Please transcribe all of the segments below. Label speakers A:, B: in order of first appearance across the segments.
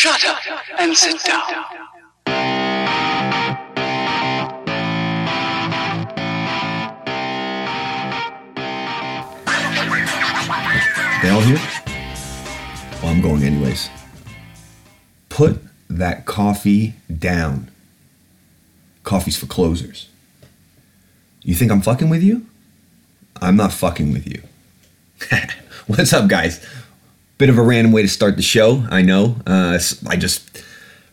A: Shut up and sit down.
B: All here? Well, I'm going anyways. Put that coffee down. Coffee's for closers. You think I'm fucking with you? I'm not fucking with you. What's up, guys? Bit of a random way to start the show, I know. Uh, I just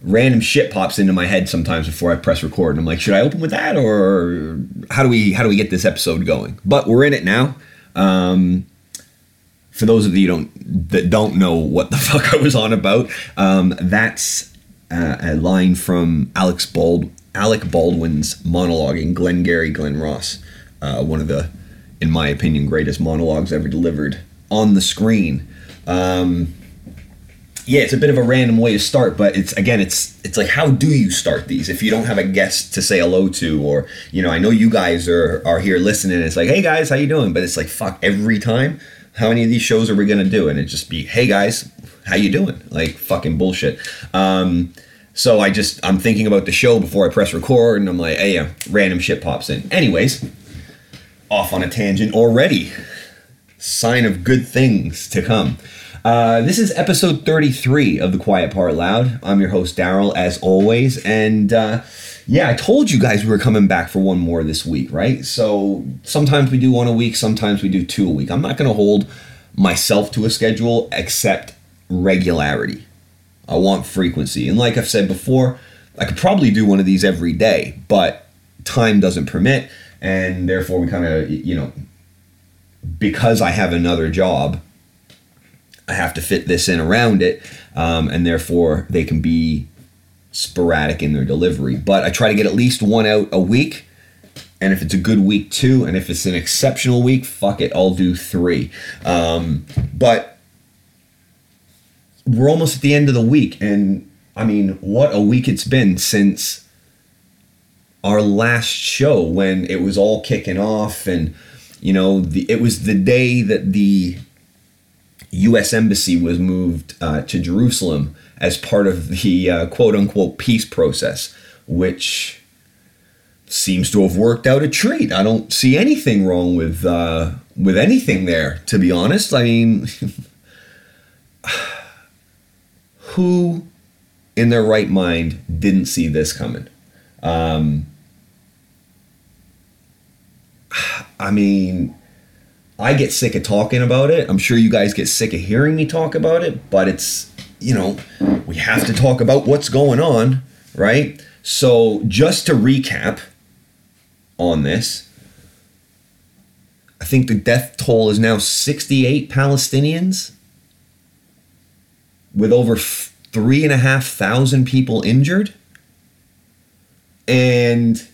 B: random shit pops into my head sometimes before I press record, and I'm like, should I open with that, or how do we how do we get this episode going? But we're in it now. Um, for those of you don't that don't know what the fuck I was on about, um, that's uh, a line from Alex Bald Alec Baldwin's monologue in Glengarry Glen Ross, uh, one of the, in my opinion, greatest monologues ever delivered on the screen. Um, yeah, it's a bit of a random way to start, but it's again, it's it's like how do you start these if you don't have a guest to say hello to, or you know, I know you guys are are here listening. It's like, hey guys, how you doing? But it's like, fuck, every time, how many of these shows are we gonna do? And it just be, hey guys, how you doing? Like fucking bullshit. Um, so I just I'm thinking about the show before I press record, and I'm like, hey, yeah, random shit pops in. Anyways, off on a tangent already. Sign of good things to come. Uh, this is episode 33 of The Quiet Part Loud. I'm your host, Daryl, as always. And uh, yeah, I told you guys we were coming back for one more this week, right? So sometimes we do one a week, sometimes we do two a week. I'm not going to hold myself to a schedule except regularity. I want frequency. And like I've said before, I could probably do one of these every day, but time doesn't permit. And therefore, we kind of, you know, because I have another job, I have to fit this in around it, um, and therefore they can be sporadic in their delivery. But I try to get at least one out a week, and if it's a good week, two, and if it's an exceptional week, fuck it, I'll do three. Um, but we're almost at the end of the week, and I mean, what a week it's been since our last show when it was all kicking off and you know the, it was the day that the U.S. embassy was moved uh, to Jerusalem as part of the uh, quote unquote peace process, which seems to have worked out a treat. I don't see anything wrong with uh, with anything there, to be honest. I mean, who in their right mind didn't see this coming? Um, I mean, I get sick of talking about it. I'm sure you guys get sick of hearing me talk about it, but it's, you know, we have to talk about what's going on, right? So, just to recap on this, I think the death toll is now 68 Palestinians with over three and a half thousand people injured. And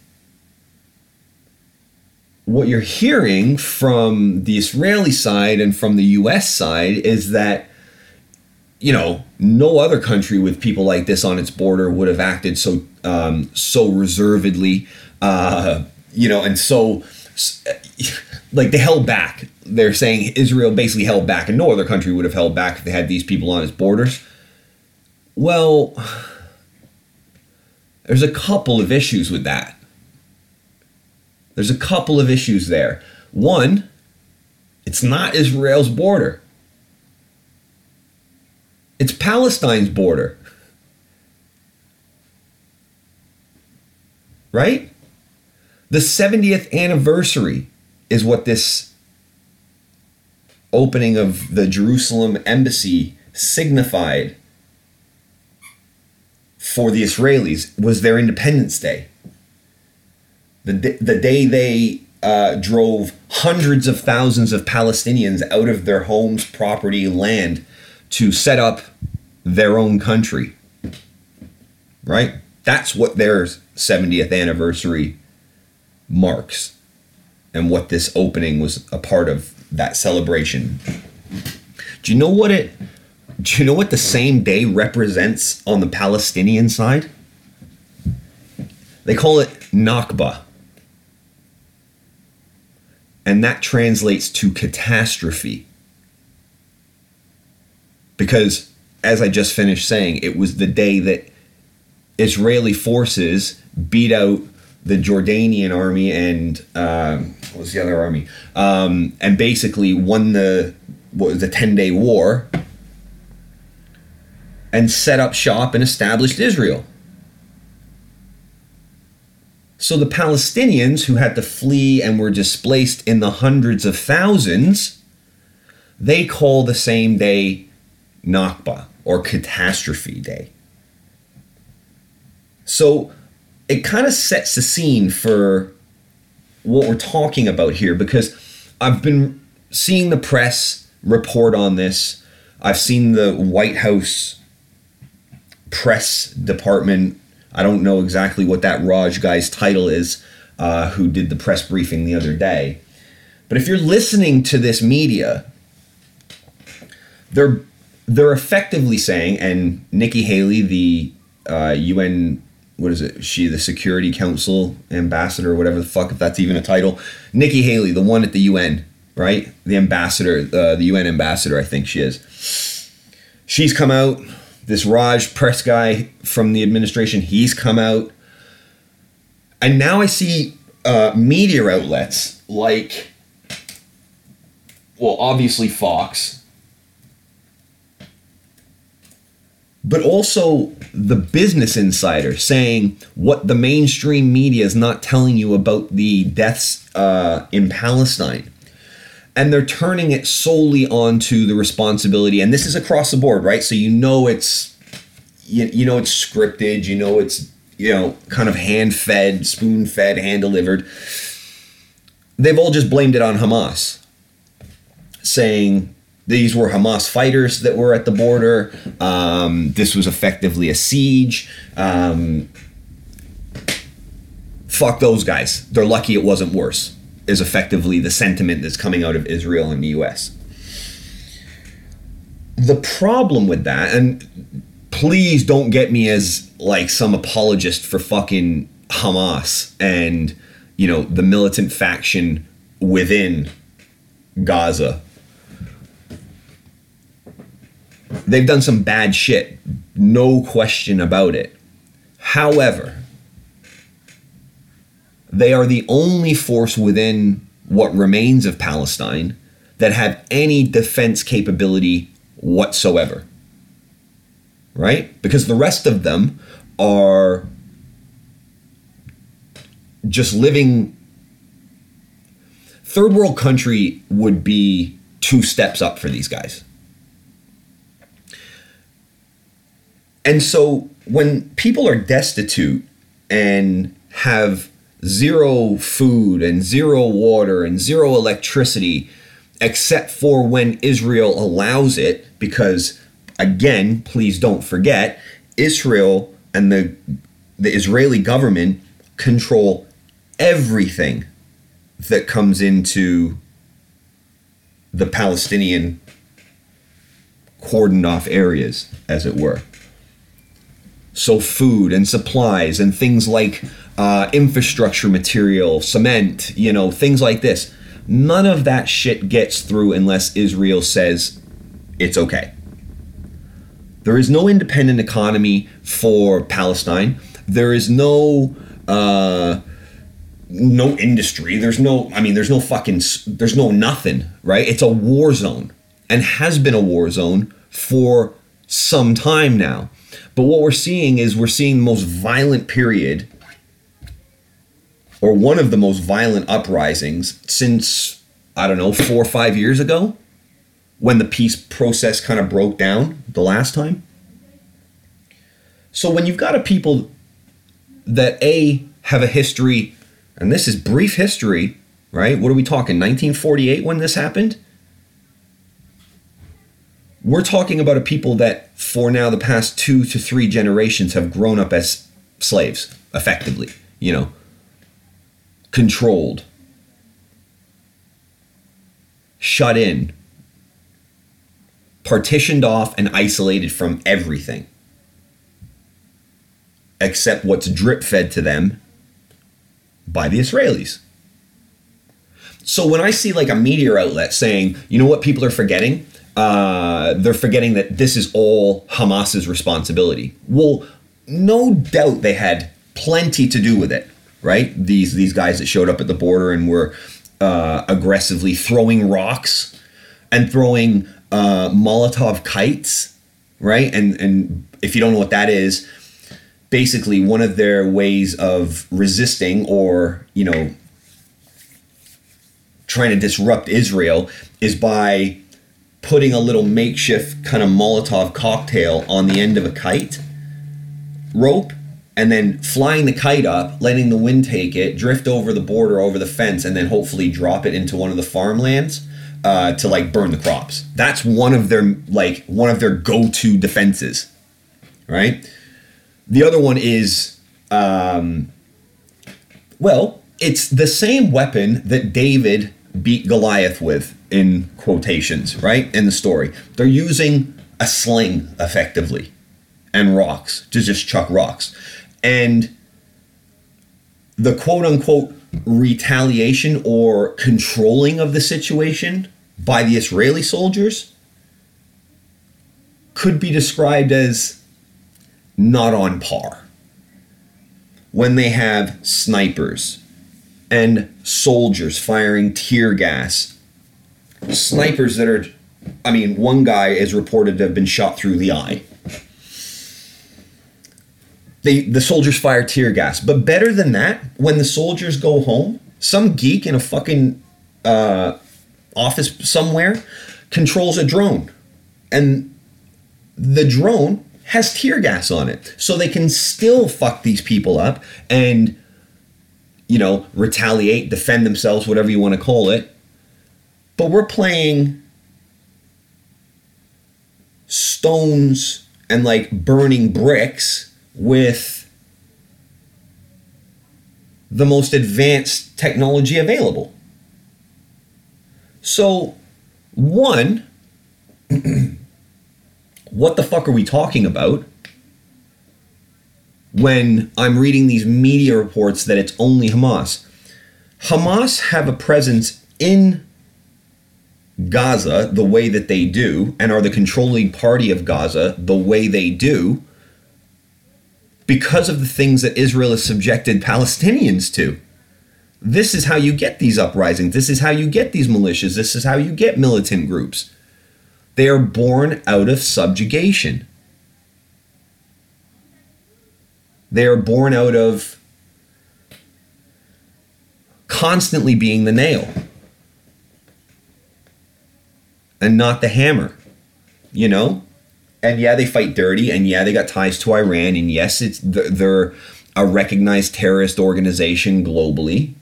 B: what you're hearing from the Israeli side and from the US side is that you know no other country with people like this on its border would have acted so um, so reservedly uh, you know and so like they held back. They're saying Israel basically held back and no other country would have held back if they had these people on its borders. Well there's a couple of issues with that there's a couple of issues there. One, it's not Israel's border, it's Palestine's border. Right? The 70th anniversary is what this opening of the Jerusalem embassy signified for the Israelis was their Independence Day the, the day they uh, drove hundreds of thousands of Palestinians out of their homes, property, land to set up their own country. Right? That's what their 70th anniversary marks and what this opening was a part of that celebration. Do you know what it do you know what the same day represents on the Palestinian side? They call it Nakba and that translates to catastrophe. Because as I just finished saying, it was the day that Israeli forces beat out the Jordanian army and um, what was the other army? Um, and basically won the what was the ten day war and set up shop and established Israel. So the Palestinians who had to flee and were displaced in the hundreds of thousands, they call the same day Nakba or catastrophe day. So it kind of sets the scene for what we're talking about here because I've been seeing the press report on this. I've seen the White House press department. I don't know exactly what that Raj guy's title is, uh, who did the press briefing the other day. But if you're listening to this media, they're they're effectively saying, and Nikki Haley, the uh, UN, what is it? She the Security Council ambassador, whatever the fuck, if that's even a title. Nikki Haley, the one at the UN, right? The ambassador, uh, the UN ambassador, I think she is. She's come out. This Raj press guy from the administration, he's come out. And now I see uh, media outlets like, well, obviously Fox, but also the business insider saying what the mainstream media is not telling you about the deaths uh, in Palestine. And they're turning it solely onto the responsibility, and this is across the board, right? So you know it's you, you know it's scripted, you know it's you know kind of hand fed, spoon fed, hand delivered. They've all just blamed it on Hamas, saying these were Hamas fighters that were at the border. Um, this was effectively a siege. Um, fuck those guys. They're lucky it wasn't worse, is effectively the sentiment that's coming out of Israel and the US. The problem with that, and please don't get me as like some apologist for fucking Hamas and, you know, the militant faction within Gaza they've done some bad shit, no question about it. However, they are the only force within what remains of Palestine that have any defense capability whatsoever. Right? Because the rest of them are just living. Third world country would be two steps up for these guys. And so when people are destitute and have zero food and zero water and zero electricity, except for when Israel allows it, because again, please don't forget, Israel and the the Israeli government control everything that comes into the Palestinian cordoned off areas, as it were. So, food and supplies and things like uh, infrastructure material, cement, you know, things like this. None of that shit gets through unless Israel says it's okay. There is no independent economy for Palestine. There is no uh, no industry. There's no. I mean, there's no fucking. There's no nothing. Right? It's a war zone and has been a war zone for some time now. But what we're seeing is we're seeing the most violent period or one of the most violent uprisings since, I don't know, four or five years ago when the peace process kind of broke down the last time. So when you've got a people that A, have a history, and this is brief history, right? What are we talking? 1948 when this happened? we're talking about a people that for now the past two to three generations have grown up as slaves effectively you know controlled shut in partitioned off and isolated from everything except what's drip fed to them by the Israelis. So when I see like a media outlet saying, you know what people are forgetting? uh, they're forgetting that this is all Hamas's responsibility. Well, no doubt they had plenty to do with it, right? These these guys that showed up at the border and were uh, aggressively throwing rocks and throwing uh, Molotov kites, right? And and if you don't know what that is, basically one of their ways of resisting or you know trying to disrupt Israel is by putting a little makeshift kind of Molotov cocktail on the end of a kite rope and then flying the kite up, letting the wind take it, drift over the border, over the fence, and then hopefully drop it into one of the farmlands uh, to like burn the crops. That's one of their like one of their go-to defenses, right? The other one is, um, well, it's the same weapon that David beat Goliath with in quotations, right? In the story, they're using a sling effectively and rocks to just chuck rocks. And the quote unquote retaliation or controlling of the situation by the Israeli soldiers could be described as not on par. When they have snipers and soldiers firing tear gas, snipers that are, I mean, one guy is reported to have been shot through the eye they the soldiers fire tear gas. But better than that, when the soldiers go home, some geek in a fucking uh, office somewhere controls a drone, and the drone has tear gas on it, so they can still fuck these people up and you know retaliate, defend themselves, whatever you want to call it. But we're playing stones and like burning bricks with the most advanced technology available. So, one, what the fuck are we talking about when I'm reading these media reports that it's only Hamas? Hamas have a presence in Gaza the way that they do and are the controlling party of Gaza the way they do because of the things that Israel has subjected Palestinians to. This is how you get these uprisings. This is how you get these militias. This is how you get militant groups. They are born out of subjugation. They are born out of constantly being the nail and not the hammer. You know? And yeah, they fight dirty, and yeah, they got ties to Iran, and yes, it's they're a recognized terrorist organization globally.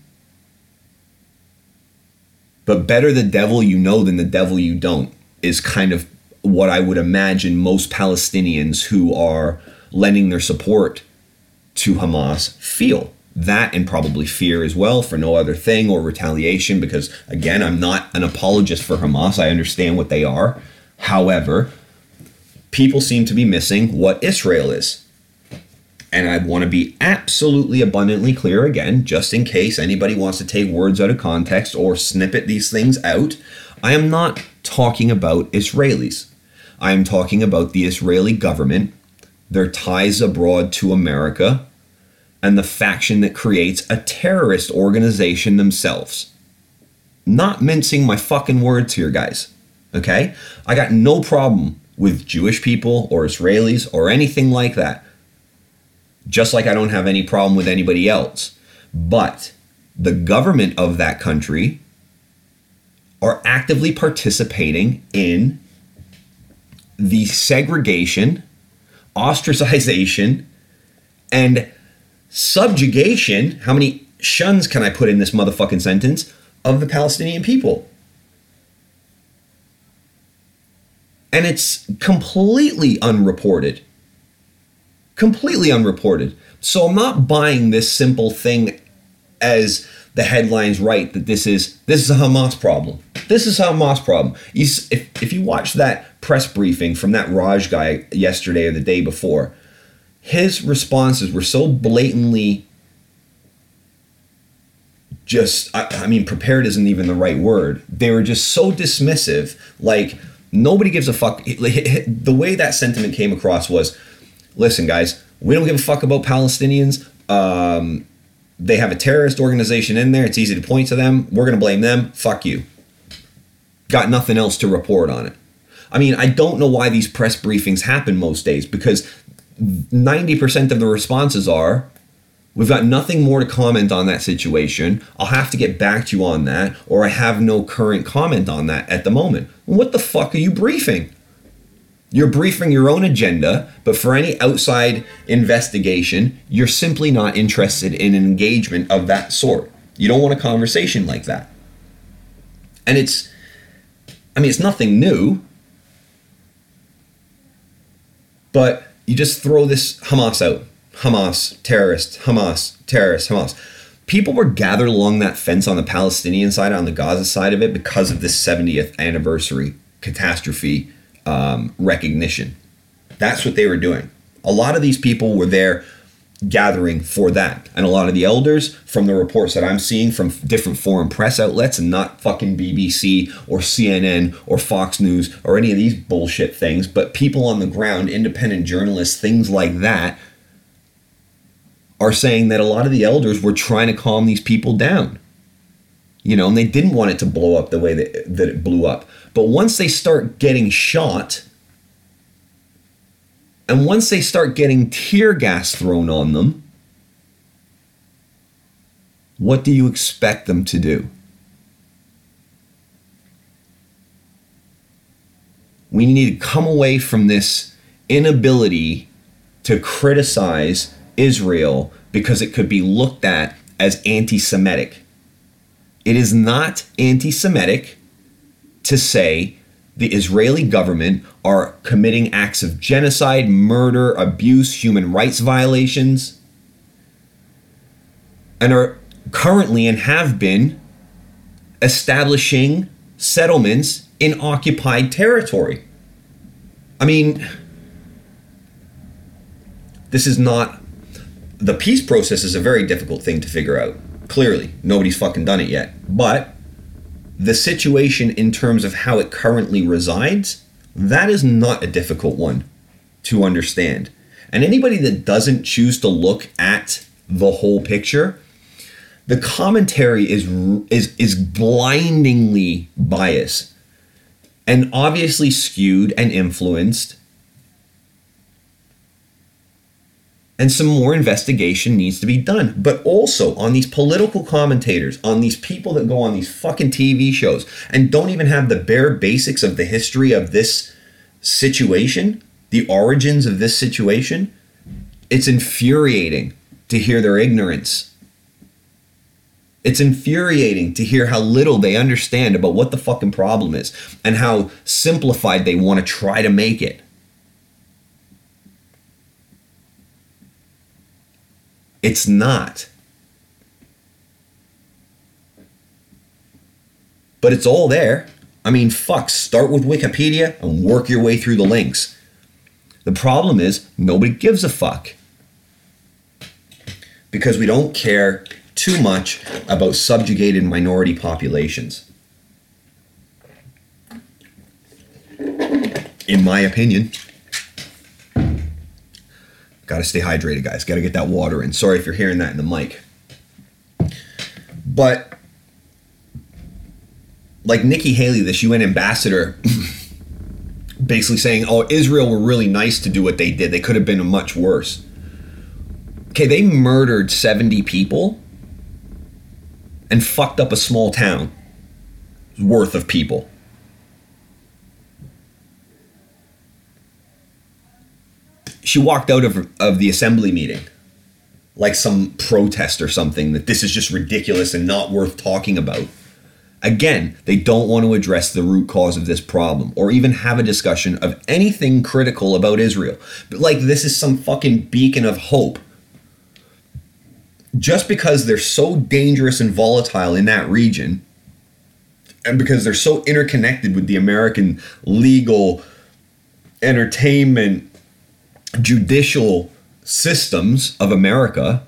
B: But better the devil you know than the devil you don't is kind of what I would imagine most Palestinians who are lending their support to Hamas feel. That and probably fear as well for no other thing or retaliation, because again, I'm not an apologist for Hamas. I understand what they are. However, people seem to be missing what Israel is. And I want to be absolutely abundantly clear again, just in case anybody wants to take words out of context or snippet these things out. I am not talking about Israelis. I am talking about the Israeli government, their ties abroad to America, and the faction that creates a terrorist organization themselves. Not mincing my fucking words here, guys. Okay? I got no problem with Jewish people or Israelis or anything like that. Just like I don't have any problem with anybody else. But the government of that country are actively participating in the segregation, ostracization, and subjugation. How many shuns can I put in this motherfucking sentence? Of the Palestinian people. And it's completely unreported. Completely unreported. So I'm not buying this simple thing as the headlines write that this is this is a Hamas problem. This is a Hamas problem. You, if if you watch that press briefing from that Raj guy yesterday or the day before, his responses were so blatantly just I, I mean prepared isn't even the right word. They were just so dismissive like Nobody gives a fuck. The way that sentiment came across was listen, guys, we don't give a fuck about Palestinians. Um, they have a terrorist organization in there. It's easy to point to them. We're going to blame them. Fuck you. Got nothing else to report on it. I mean, I don't know why these press briefings happen most days because 90% of the responses are we've got nothing more to comment on that situation. I'll have to get back to you on that, or I have no current comment on that at the moment. What the fuck are you briefing? You're briefing your own agenda, but for any outside investigation, you're simply not interested in an engagement of that sort. You don't want a conversation like that. And it's, I mean, it's nothing new, but you just throw this Hamas out. Hamas, terrorist, Hamas, terrorist, Hamas. People were gathered along that fence on the Palestinian side, on the Gaza side of it, because of this 70th anniversary catastrophe um, recognition. That's what they were doing. A lot of these people were there gathering for that. And a lot of the elders, from the reports that I'm seeing from different foreign press outlets and not fucking BBC or CNN or Fox News or any of these bullshit things, but people on the ground, independent journalists, things like that, are saying that a lot of the elders were trying to calm these people down. You know, and they didn't want it to blow up the way that, that it blew up. But once they start getting shot, and once they start getting tear gas thrown on them, what do you expect them to do? We need to come away from this inability to criticize Israel because it could be looked at as anti Semitic. It is not anti Semitic to say the Israeli government are committing acts of genocide, murder, abuse, human rights violations, and are currently and have been establishing settlements in occupied territory. I mean, this is not. The peace process is a very difficult thing to figure out. Clearly, nobody's fucking done it yet. But the situation in terms of how it currently resides, that is not a difficult one to understand. And anybody that doesn't choose to look at the whole picture, the commentary is is is blindingly biased and obviously skewed and influenced and some more investigation needs to be done. But also on these political commentators, on these people that go on these fucking TV shows and don't even have the bare basics of the history of this situation, the origins of this situation, it's infuriating to hear their ignorance. It's infuriating to hear how little they understand about what the fucking problem is and how simplified they want to try to make it. It's not. But it's all there. I mean, fuck, start with Wikipedia and work your way through the links. The problem is, nobody gives a fuck. Because we don't care too much about subjugated minority populations. In my opinion. Got to stay hydrated, guys. Got to get that water in. Sorry if you're hearing that in the mic. But like Nikki Haley, this UN ambassador, basically saying, "Oh, Israel were really nice to do what they did. They could have been much worse." Okay, they murdered 70 people and fucked up a small town worth of people. She walked out of, of the assembly meeting like some protest or something that this is just ridiculous and not worth talking about. Again, they don't want to address the root cause of this problem or even have a discussion of anything critical about Israel. But like this is some fucking beacon of hope. Just because they're so dangerous and volatile in that region, and because they're so interconnected with the American legal entertainment judicial systems of America,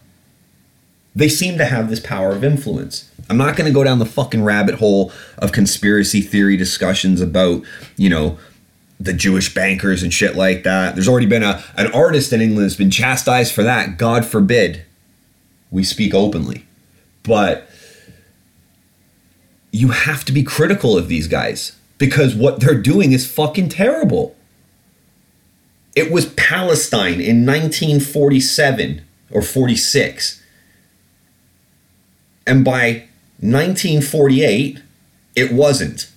B: they seem to have this power of influence. I'm not going to go down the fucking rabbit hole of conspiracy theory discussions about, you know, the Jewish bankers and shit like that. There's already been a an artist in England that's been chastised for that. God forbid we speak openly. But you have to be critical of these guys because what they're doing is fucking terrible. It was Palestine in 1947 or 46. And by 1948, it wasn't.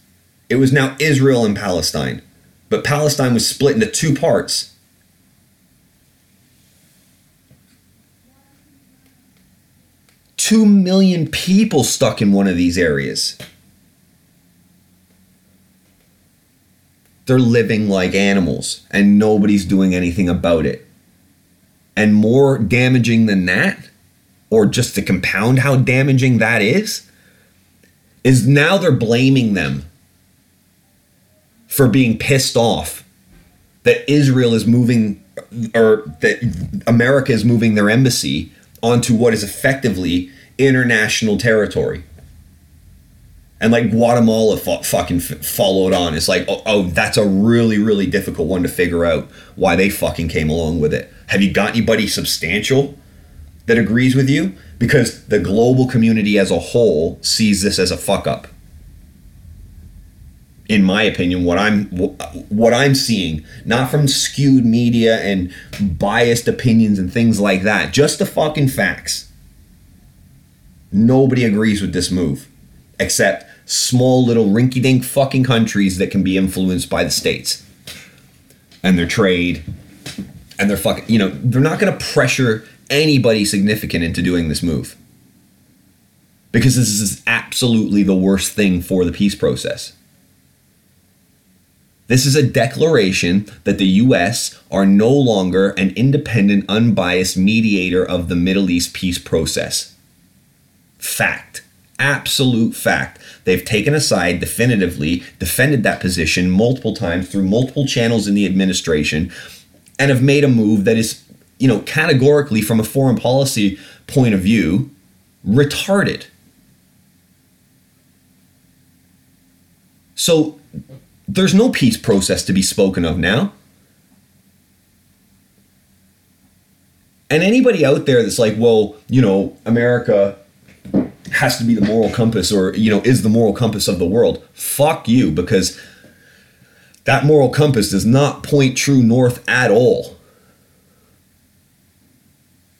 B: It was now Israel and Palestine. But Palestine was split into two parts. Two million people stuck in one of these areas. They're living like animals, and nobody's doing anything about it. And more damaging than that, or just to compound how damaging that is, is now they're blaming them for being pissed off that Israel is moving or that America is moving their embassy onto what is effectively international territory. And like Guatemala fucking f- followed on. It's like, oh, oh, that's a really, really difficult one to figure out why they fucking came along with it. Have you got anybody substantial that agrees with you? Because the global community as a whole sees this as a fuck up in my opinion, what I'm what I'm seeing, not from skewed media and biased opinions and things like that, just the fucking facts. Nobody agrees with this move, except small little rinky-dink fucking countries that can be influenced by the states and their trade and their fucking, you know, they're not going to pressure anybody significant into doing this move because this is absolutely the worst thing for the peace process. This is a declaration that the US are no longer an independent, unbiased mediator of the Middle East peace process. Fact. Absolute fact. They've taken a side definitively, defended that position multiple times through multiple channels in the administration, and have made a move that is, you know, categorically from a foreign policy point of view, retarded. So there's no peace process to be spoken of now. And anybody out there that's like, well, you know, America has to be the moral compass or, you know, is the moral compass of the world, fuck you, because that moral compass does not point true north at all.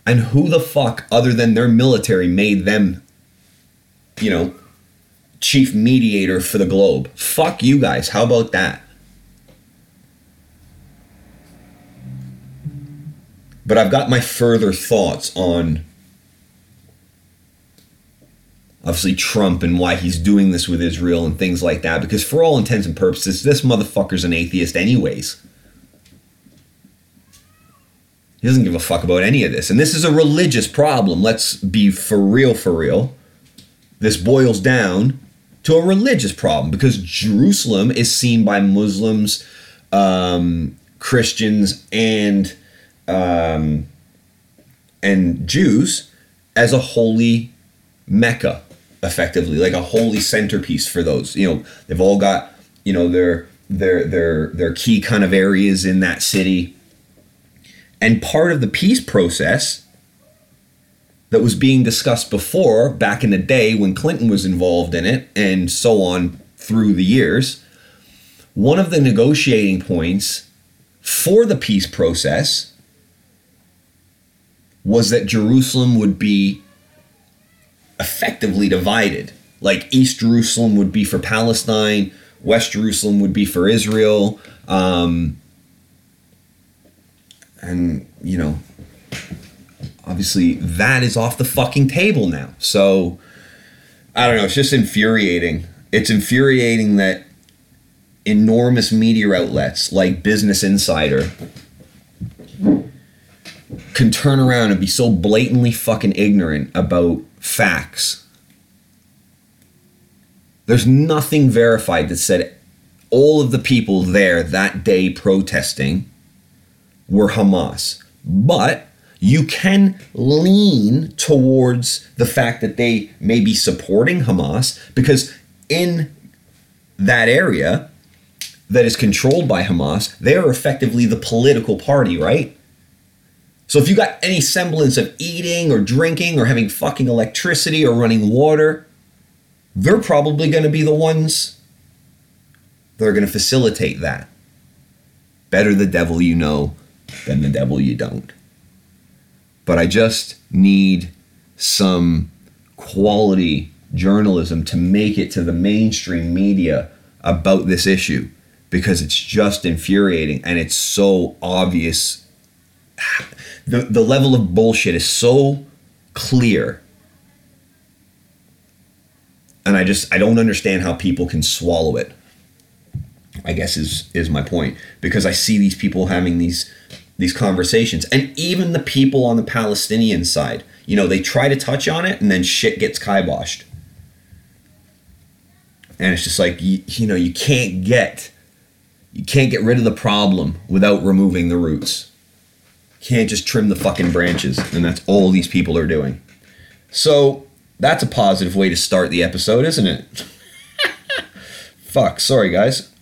B: And who the fuck, other than their military, made them, you know, chief mediator for the globe. Fuck you guys. How about that? But I've got my further thoughts on obviously Trump and why he's doing this with Israel and things like that. Because for all intents and purposes, this motherfucker's an atheist, anyways. He doesn't give a fuck about any of this. And this is a religious problem. Let's be for real, for real. This boils down to a religious problem because Jerusalem is seen by Muslims, um, Christians, and um, and Jews as a holy Mecca, effectively, like a holy centerpiece for those. You know, they've all got you know their their their their key kind of areas in that city, and part of the peace process that was being discussed before back in the day when Clinton was involved in it and so on through the years. One of the negotiating points for the peace process was that Jerusalem would be effectively divided. Like East Jerusalem would be for Palestine, West Jerusalem would be for Israel. Um, and, you know, obviously that is off the fucking table now. So I don't know, it's just infuriating. It's infuriating that enormous media outlets like Business Insider can turn around and be so blatantly fucking ignorant about facts. There's nothing verified that said all of the people there that day protesting were Hamas. But you can lean towards the fact that they may be supporting Hamas because in that area, that is controlled by Hamas, they are effectively the political party, right? So if you got any semblance of eating or drinking or having fucking electricity or running water, they're probably going to be the ones that are going to facilitate that. Better the devil you know than the devil you don't. But I just need some quality journalism to make it to the mainstream media about this issue because it's just infuriating and it's so obvious. The, the level of bullshit is so clear. And I just I don't understand how people can swallow it. I guess is is my point because I see these people having these these conversations and even the people on the Palestinian side, you know, they try to touch on it and then shit gets kiboshed. And it's just like you, you know, you can't get you can't get rid of the problem without removing the roots. Can't just trim the fucking branches, and that's all these people are doing. So that's a positive way to start the episode, isn't it? Fuck, sorry guys.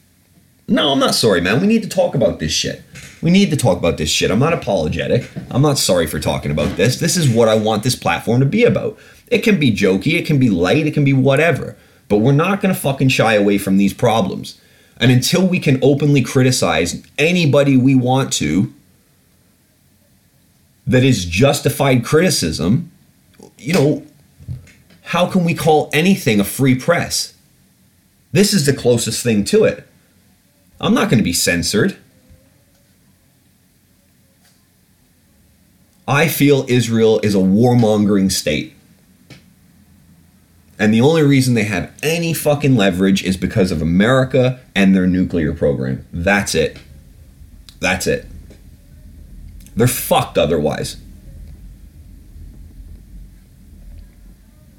B: No, I'm not sorry, man. We need to talk about this shit. We need to talk about this shit. I'm not apologetic. I'm not sorry for talking about this. This is what I want this platform to be about. It can be jokey, it can be light, it can be whatever. But we're not going to fucking shy away from these problems. And until we can openly criticize anybody we want to that is justified criticism, you know, how can we call anything a free press? This is the closest thing to it. I'm not going to be censored. I feel Israel is a warmongering state. And the only reason they have any fucking leverage is because of America and their nuclear program. That's it. That's it. They're fucked otherwise.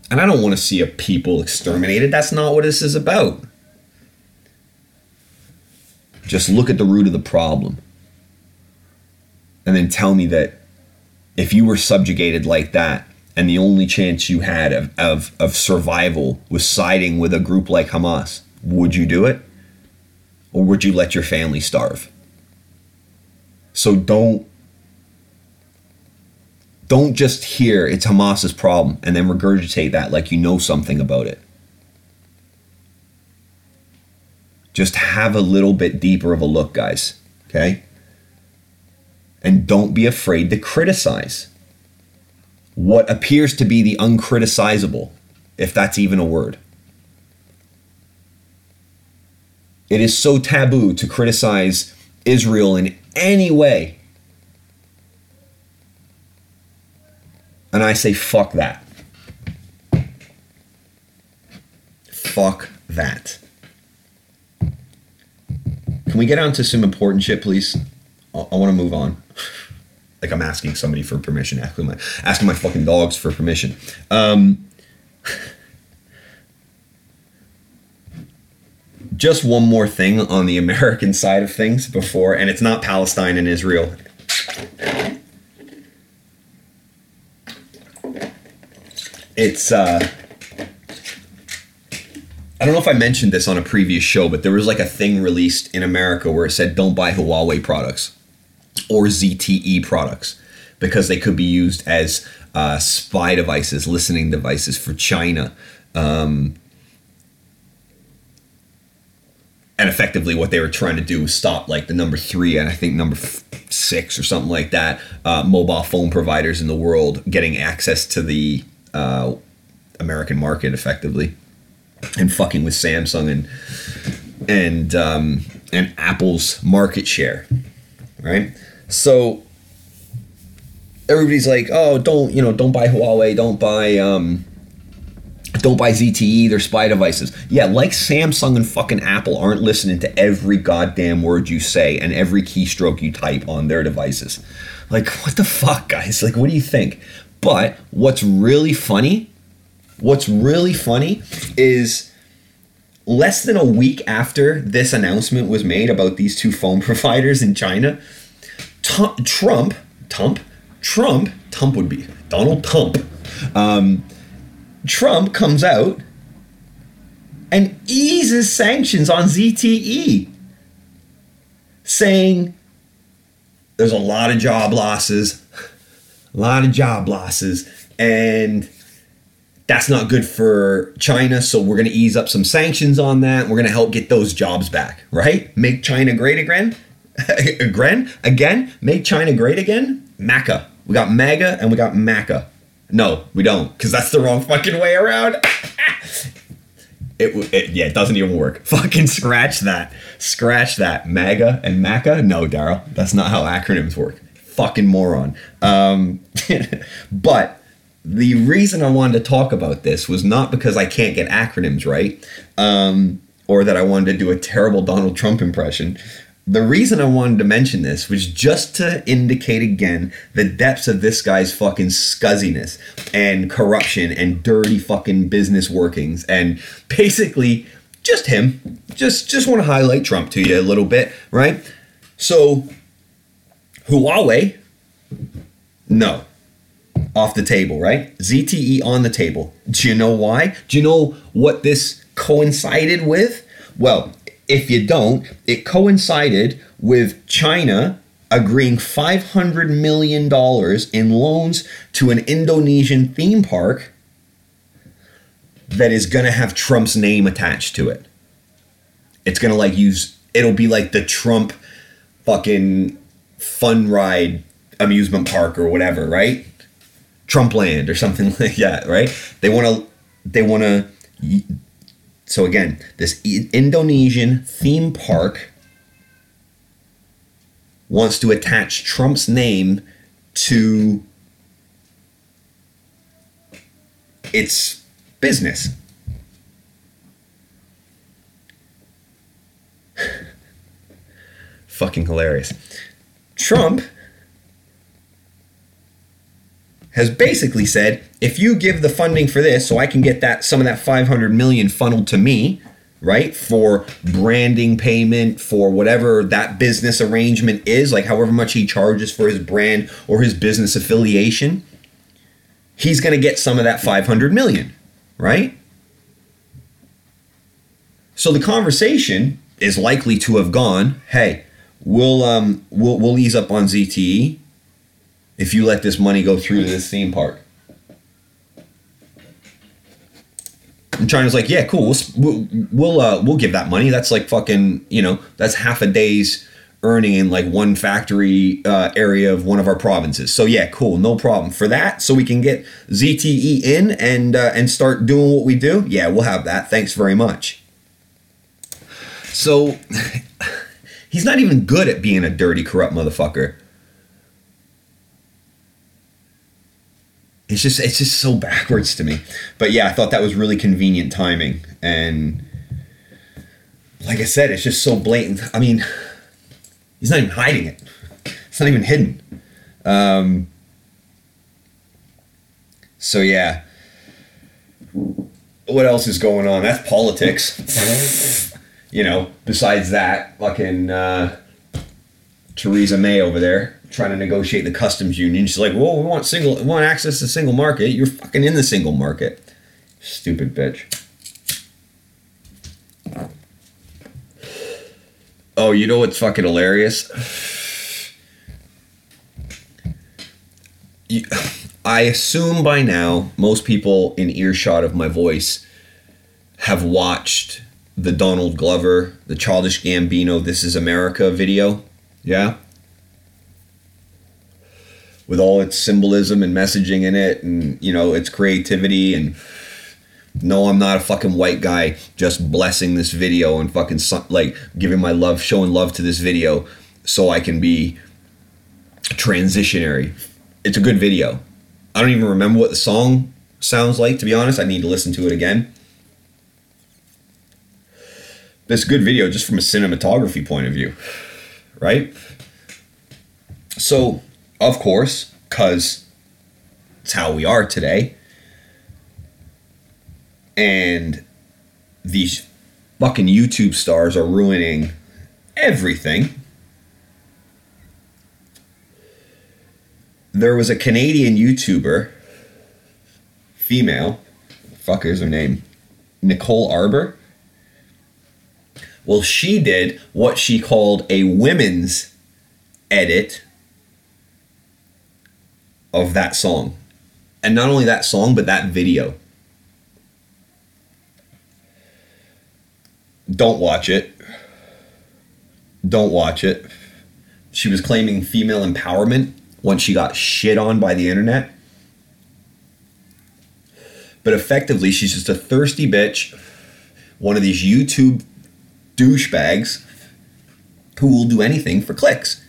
B: And I don't want to see a people exterminated. That's not what this is about. Just look at the root of the problem. And then tell me that if you were subjugated like that, and the only chance you had of, of, of survival was siding with a group like Hamas, would you do it? Or would you let your family starve? So don't don't just hear it's Hamas's problem and then regurgitate that like you know something about it. Just have a little bit deeper of a look, guys. Okay? And don't be afraid to criticize what appears to be the uncriticizable, if that's even a word. It is so taboo to criticize Israel in any way. And I say, fuck that. Fuck that. Can we get on to some important shit, please? I, I want to move on like I'm asking somebody for permission, asking my asking my fucking dogs for permission. Um, just one more thing on the American side of things before, and it's not Palestine and Israel. It's uh I don't know if I mentioned this on a previous show, but there was like a thing released in America where it said don't buy Huawei products or ZTE products because they could be used as uh, spy devices, listening devices for China. Um, and effectively, what they were trying to do was stop like the number three and I think number f- six or something like that uh, mobile phone providers in the world getting access to the uh, American market effectively, and fucking with Samsung and and um, and Apple's market share, right? So everybody's like, "Oh, don't you know? Don't buy Huawei. Don't buy um, don't buy ZTE. They're spy devices." Yeah, like Samsung and fucking Apple aren't listening to every goddamn word you say and every keystroke you type on their devices. Like, what the fuck, guys? Like, what do you think? But what's really funny, what's really funny is less than a week after this announcement was made about these two phone providers in China, Trump, Trump, Trump, Trump would be Donald Trump. Um, Trump comes out and eases sanctions on ZTE. saying there's a lot of job losses, a lot of job losses, and that's not good for China. So we're going to ease up some sanctions on that. We're going to help get those jobs back, right? Make China great again. again, again, make China great again. Maca. We got MAGA and we got Maca. No, we don't, because that's the wrong fucking way around. it, it, yeah, it doesn't even work. Fucking scratch that. Scratch that. MAGA and Maca. No, Daryl, that's not how acronyms work. Fucking moron. Um, but the reason I wanted to talk about this was not because I can't get acronyms right, um, or that I wanted to do a terrible Donald Trump impression. The reason I wanted to mention this was just to indicate again the depths of this guy's fucking scuzziness and corruption and dirty fucking business workings and basically just him. Just just want to highlight Trump to you a little bit, right? So Huawei, no, off the table, right? ZTE on the table. Do you know why? Do you know what this coincided with? Well, if you don't, it coincided with China agreeing $500 million in loans to an Indonesian theme park that is going to have Trump's name attached to it. It's going to like use, it'll be like the Trump fucking fun ride amusement park or whatever, right? Trump land or something like that, right? They want to, they want to, so again, this Indonesian theme park wants to attach Trump's name to its business. Fucking hilarious. Trump has basically said if you give the funding for this so I can get that some of that 500 million funneled to me, right? For branding payment, for whatever that business arrangement is, like however much he charges for his brand or his business affiliation, he's going to get some of that 500 million, right? So the conversation is likely to have gone, "Hey, we'll um we'll we'll ease up on ZTE if you let this money go through to this theme park. And China's like, yeah, cool. We'll we'll uh, we'll give that money. That's like fucking, you know, that's half a day's earning in like one factory uh, area of one of our provinces. So yeah, cool, no problem for that. So we can get ZTE in and uh, and start doing what we do. Yeah, we'll have that. Thanks very much. So he's not even good at being a dirty, corrupt motherfucker. it's just it's just so backwards to me. But yeah, I thought that was really convenient timing, and like I said, it's just so blatant. I mean, he's not even hiding it. It's not even hidden. Um, so yeah. What else is going on? That's politics. you know, besides that, fucking uh, Theresa May over there trying to negotiate the customs union. She's like, "Well, we want single, we want access to single market. You're fucking in the single market, stupid bitch." Oh, you know what's fucking hilarious? You, I assume by now most people in earshot of my voice have watched the Donald Glover, the Childish Gambino "This Is America" video. Yeah. With all its symbolism and messaging in it and you know its creativity and no i'm not a fucking white guy just blessing this video and fucking like giving my love showing love to this video so i can be transitionary. It's a good video. I don't even remember what the song sounds like to be honest. I need to listen to it again this good video just from a cinematography point of view right so of course, because it's how we are today. And these fucking YouTube stars are ruining everything. There was a Canadian YouTuber, female, fuck is her name, Nicole Arbour. Well, she did what she called a women's edit of that song. And not only that song, but that video. Don't watch it. Don't watch it. She was claiming female empowerment once she got shit on by the internet. But effectively, she's just a thirsty bitch, one of these YouTube douchebags who will do anything for clicks.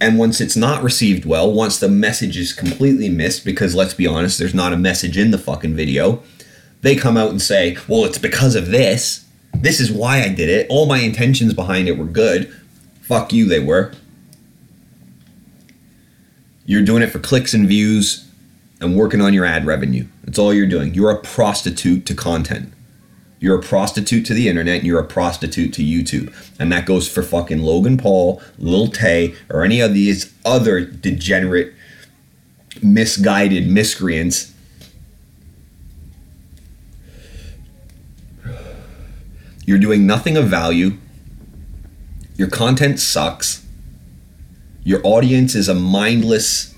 B: And once it's not received well, once the message is completely missed, because let's be honest, there's not a message in the fucking video, they come out and say, well, it's because of this. This is why I did it. All my intentions behind it were good. Fuck you, they were. You're doing it for clicks and views and working on your ad revenue. That's all you're doing. You're a prostitute to content. You're a prostitute to the internet, and you're a prostitute to YouTube. And that goes for fucking Logan Paul, Lil Tay, or any of these other degenerate, misguided miscreants. You're doing nothing of value. Your content sucks. Your audience is a mindless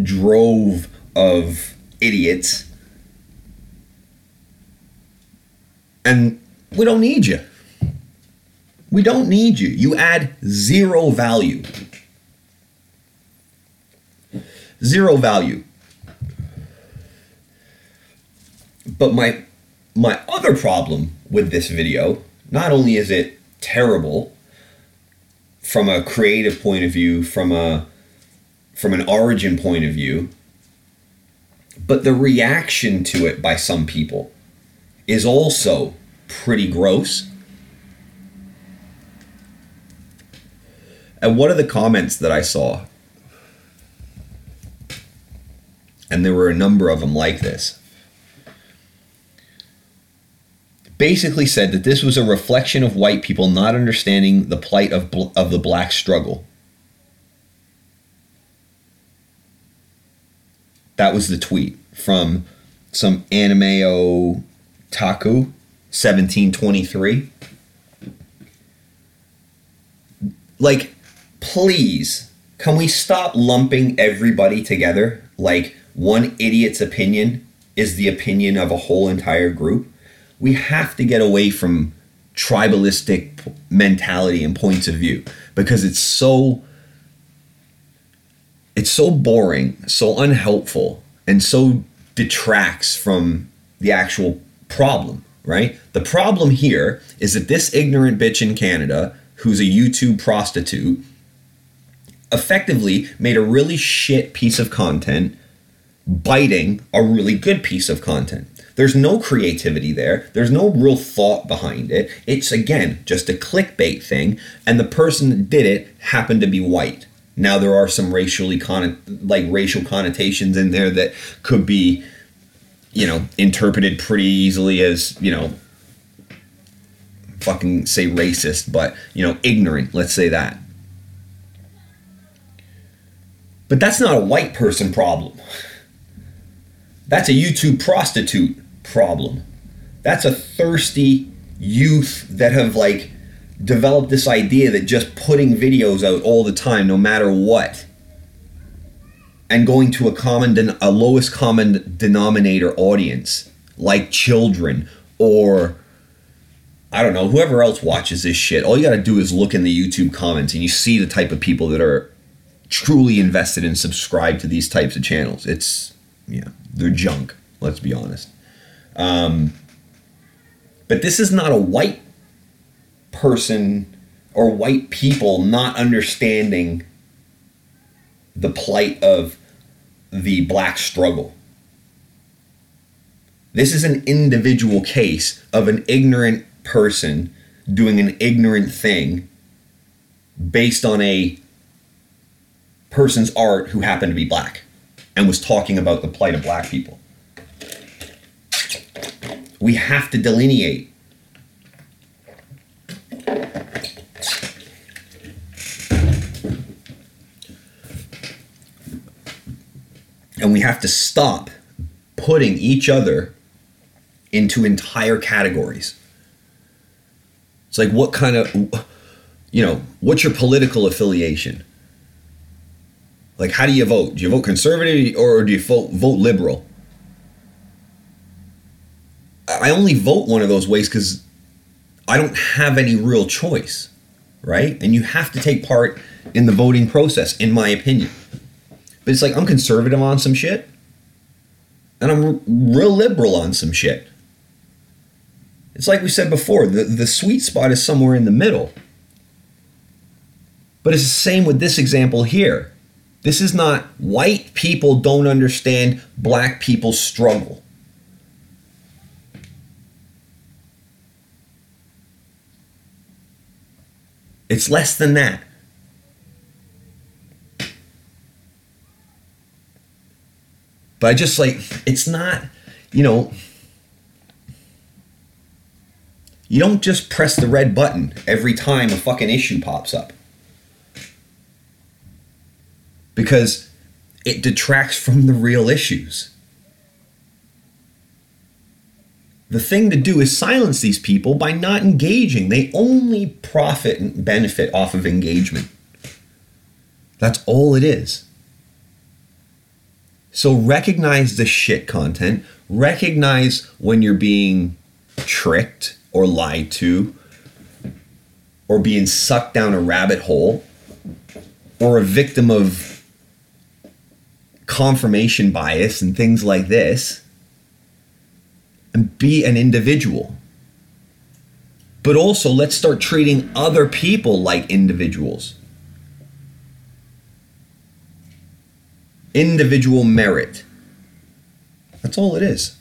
B: drove of idiots. And we don't need you. We don't need you. You add zero value. Zero value. But my my other problem with this video, not only is it terrible from a creative point of view, from a from an origin point of view, but the reaction to it by some people is also pretty gross. And one of the comments that I saw, and there were a number of them like this, basically said that this was a reflection of white people not understanding the plight of, bl- of the black struggle. That was the tweet from some Animeo Taku 1723. Like, please, can we stop lumping everybody together? Like, one idiot's opinion is the opinion of a whole entire group. We have to get away from tribalistic mentality and points of view because it's so it's so boring, so unhelpful, and so detracts from the actual problem, right? The problem here is that this ignorant bitch in Canada, who's a YouTube prostitute, effectively made a really shit piece of content biting a really good piece of content. There's no creativity there. There's no real thought behind it. It's again just a clickbait thing, and the person that did it happened to be white. Now there are some racially con like racial connotations in there that could be, you know, interpreted pretty easily as you know, fucking say racist, but you know, ignorant. Let's say that. But that's not a white person problem. That's a YouTube prostitute problem. That's a thirsty youth that have like developed this idea that just putting videos out all the time, no matter what, and going to a common, den- a lowest common denominator audience, like children or I don't know, whoever else watches this shit, all you gotta do is look in the YouTube comments and you see the type of people that are truly invested and subscribe to these types of channels. It's, yeah, they're junk, let's be honest. Um, but this is not a white person or white people not understanding the plight of the black struggle. This is an individual case of an ignorant person doing an ignorant thing based on a person's art who happened to be black and was talking about the plight of black people. We have to delineate and we have to stop putting each other into entire categories. It's like what kind of you know, what's your political affiliation? Like how do you vote? Do you vote conservative or do you vote vote liberal? I only vote one of those ways cuz I don't have any real choice, right? And you have to take part in the voting process in my opinion. But it's like I'm conservative on some shit and I'm real liberal on some shit. It's like we said before, the, the sweet spot is somewhere in the middle. But it's the same with this example here. This is not white people don't understand black people's struggle. It's less than that. But I just like, it's not, you know, you don't just press the red button every time a fucking issue pops up. Because it detracts from the real issues. The thing to do is silence these people by not engaging. They only profit and benefit off of engagement. That's all it is. So recognize the shit content, recognize when you're being tricked or lied to, or being sucked down a rabbit hole, or a victim of confirmation bias and things like this, and be an individual. But also, let's start treating other people like individuals. Individual merit. That's all it is.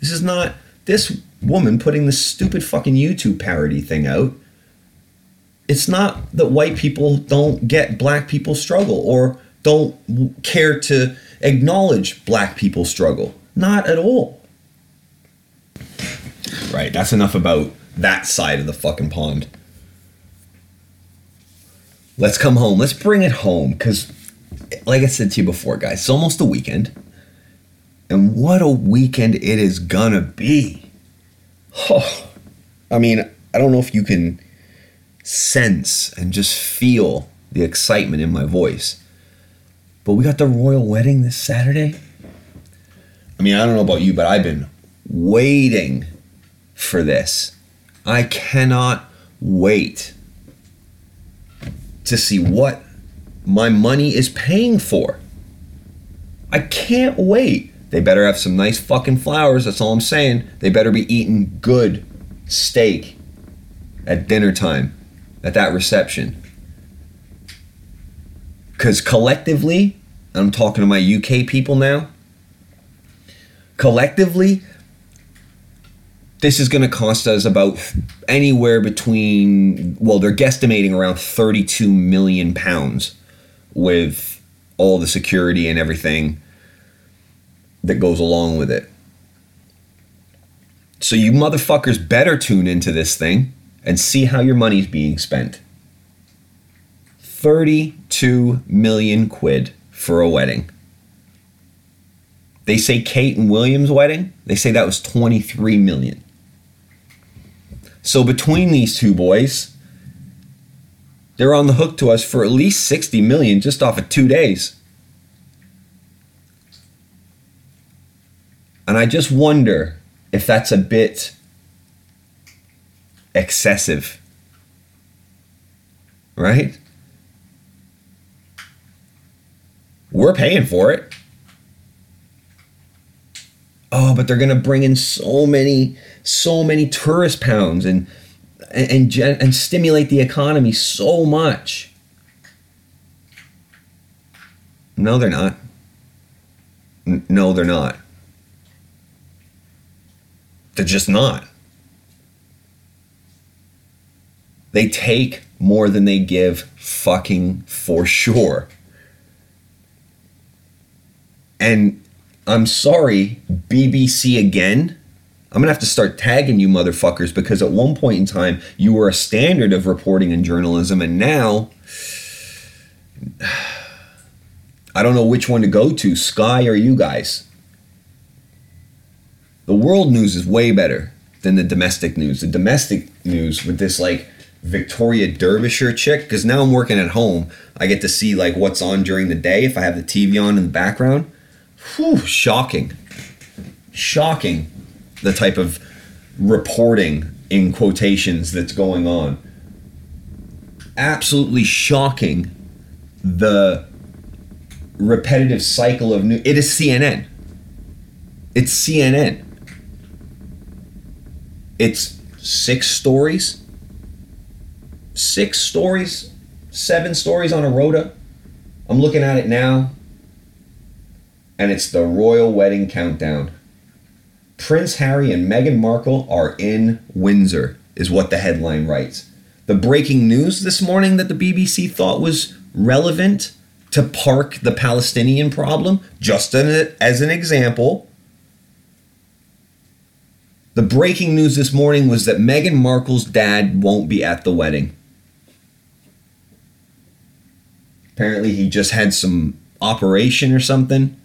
B: This is not this woman putting this stupid fucking YouTube parody thing out. It's not that white people don't get black people's struggle or don't care to acknowledge black people's struggle. Not at all. Right, that's enough about that side of the fucking pond. Let's come home. Let's bring it home because like I said to you before, guys, it's almost the weekend. And what a weekend it is gonna be. Oh, I mean, I don't know if you can sense and just feel the excitement in my voice. But we got the royal wedding this Saturday. I mean, I don't know about you, but I've been waiting for this. I cannot wait to see what my money is paying for. I can't wait. They better have some nice fucking flowers. That's all I'm saying. They better be eating good steak at dinner time at that reception. Because collectively, I'm talking to my UK people now, collectively, this is going to cost us about anywhere between, well, they're guesstimating around 32 million pounds with all the security and everything that goes along with it. So you motherfuckers better tune into this thing and see how your money's being spent. 32 million quid for a wedding. They say Kate and William's wedding, they say that was 23 million. So between these two boys, they're on the hook to us for at least 60 million just off of 2 days. And I just wonder if that's a bit excessive. Right? We're paying for it. Oh, but they're going to bring in so many so many tourist pounds and and, and, and stimulate the economy so much. No, they're not. N- no, they're not. They're just not. They take more than they give, fucking for sure. And I'm sorry, BBC again I'm gonna have to start tagging you motherfuckers because at one point in time you were a standard of reporting in journalism, and now I don't know which one to go to, Sky or you guys. The world news is way better. than the domestic news. The domestic news with this like Victoria Derbyshire chick, because now I'm working at home, I get to see like what's on during the day if I have the TV on in the background. Whew, shocking. Shocking the type of reporting in quotations that's going on. Absolutely shocking the repetitive cycle of news. It is CNN. It's CNN. It's six stories, six stories, seven stories on a rota. I'm looking at it now, and it's the royal wedding countdown. Prince Harry and Meghan Markle are in Windsor, is what the headline writes. The breaking news this morning that the BBC thought was relevant to park the Palestinian problem, just as an example. The breaking news this morning was that Meghan Markle's dad won't be at the wedding. Apparently, he just had some operation or something,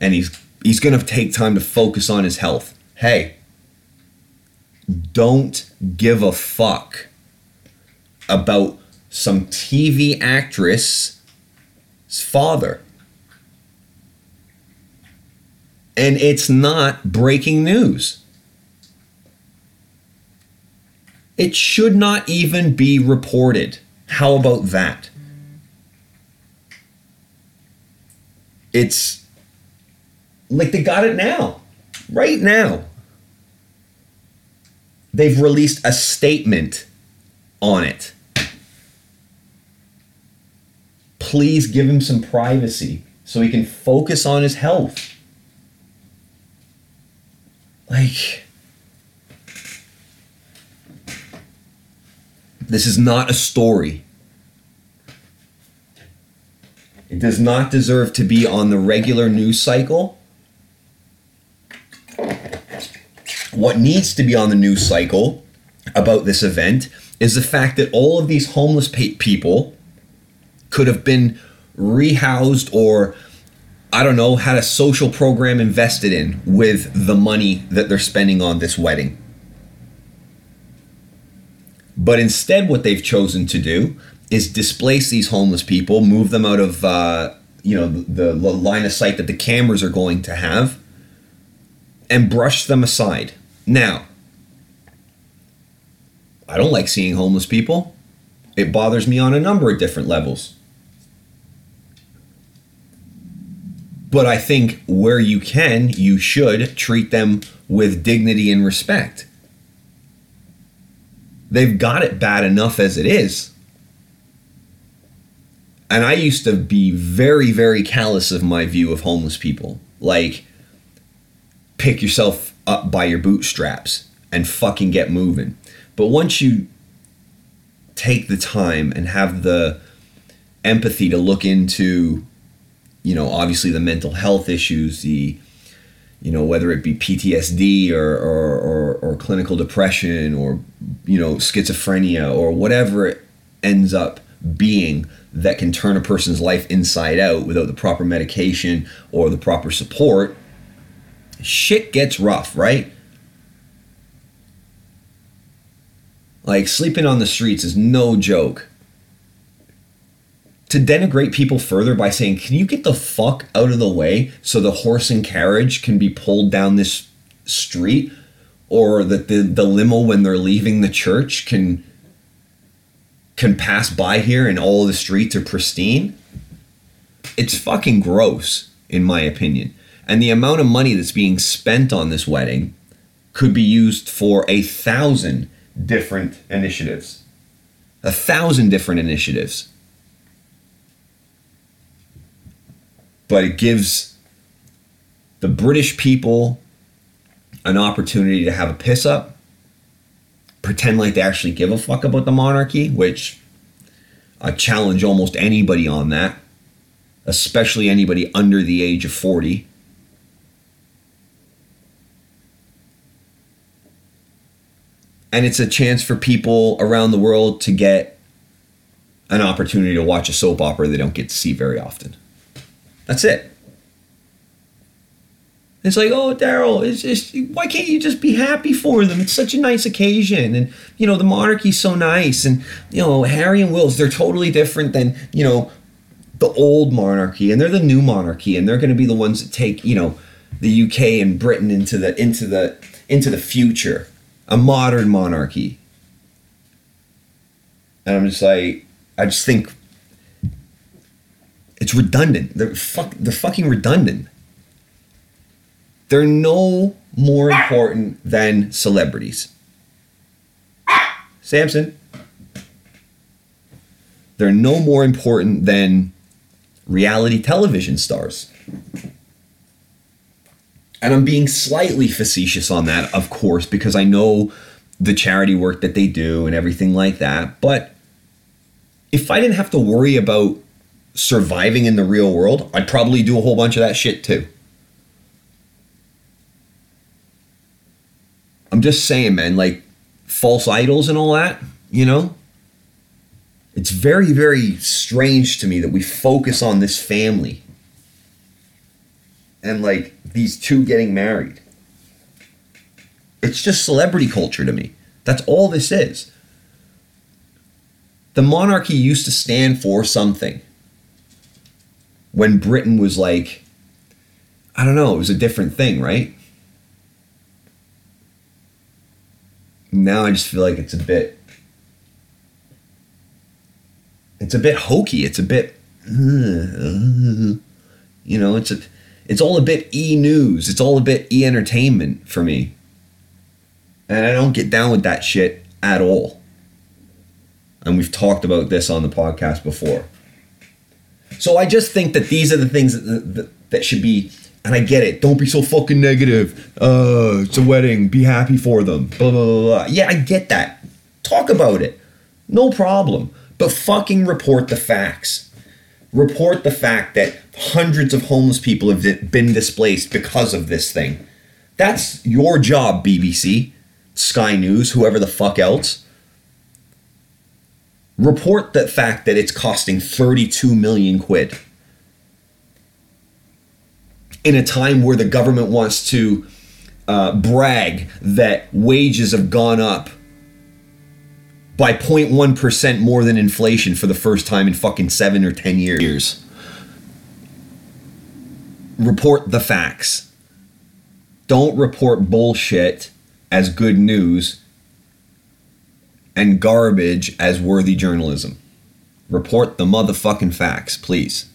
B: and he's he's going to take time to focus on his health. Hey, don't give a fuck about some TV actress father. And it's not breaking news. It should not even be reported. How about that? It's like they got it now, right now. They've released a statement on it please give him some privacy so he can focus on his health. Like, this is not a story. It does not deserve to be on the regular news cycle. What needs to be on the news cycle about this event is the fact that all of these homeless people could have been rehoused or I don't know, had a social program invested in with the money that they're spending on this wedding. But instead, what they've chosen to do is displace these homeless people, move them out of uh, you know the, the line of sight that the cameras are going to have, and brush them aside. Now, I don't like seeing homeless people. It bothers me on a number of different levels. But I think where you can, you should treat them with dignity and respect. They've got it bad enough as it is. And I used to be very, very callous of my view of homeless people. Like, pick yourself up by your bootstraps and fucking get moving. But once you take the time and have the empathy to look into you know, obviously the mental health issues, the, you know, whether it be PTSD or, or, or, or clinical depression or, you know, schizophrenia or whatever it ends up being that can turn a person's life inside out without the proper medication or the proper support, shit gets rough, right? Like sleeping on the streets is no joke to denigrate people further by saying, Can you get the fuck out of the way so the horse and carriage can be pulled down this street? Or that the, the limo when they're leaving the church can can pass by here and all the streets are pristine? It's fucking gross, in my opinion. And the amount of money that's being spent on this wedding could be used for a thousand different initiatives. A thousand different initiatives. but it gives the British people an opportunity to have a piss up, pretend like they actually give a fuck about the monarchy, which I challenge almost anybody on that, especially anybody under the age of 40. And it's a chance for people around the world to get an opportunity to watch a soap opera they don't get to see very often. That's it. It's like, oh, Daryl, it's just why can't you just be happy for them? It's such a nice occasion, and you know the monarchy's so nice, and you know Harry and Wills, they're totally different than you know the old monarchy, and they're the new monarchy, and they're going to be the ones that take you know the UK and Britain into the into the into the future, a modern monarchy. And I'm just like, I just think it's redundant. They're fuck, they're fucking redundant. They're no more important than celebrities. Samson. They're no more important than reality television stars. And I'm being slightly facetious on that, of course, because I know the charity work that they do and everything like that. But if I didn't have to worry about surviving in the real world, I'd probably do a whole bunch of that shit too. I'm just saying, man, like false idols and all that, you know? It's very, very strange to me that we focus on this family and like these two getting married. It's just celebrity culture to me. That's all this is. The monarchy used to stand for something. When Britain was like, I don't know, it was a different thing, right? Now I just feel like it's a bit it's a bit hokey. It's a bit uh, uh, you know, it's a it's all a bit e news. It's all a bit e entertainment for me. And I don't get down with that shit at all. And we've talked about this on the podcast before. So I just think that these are the things that, that, that should be, and I get it. Don't be so fucking negative. Uh, it's a wedding. Be happy for them. Blah, blah, blah, blah. Yeah, I get that. Talk about it. No problem. But fucking report the facts report the fact that hundreds of homeless people have been displaced because of this thing. That's your job, BBC, Sky News, whoever the fuck else. Report the fact that it's costing 32 million quid. In a time where the government wants to uh, brag that wages have gone up by 0.1% more than inflation for the first time in fucking seven or 10 years. Report the facts. Don't report bullshit as good news and garbage as worthy journalism. Report the motherfucking facts, please.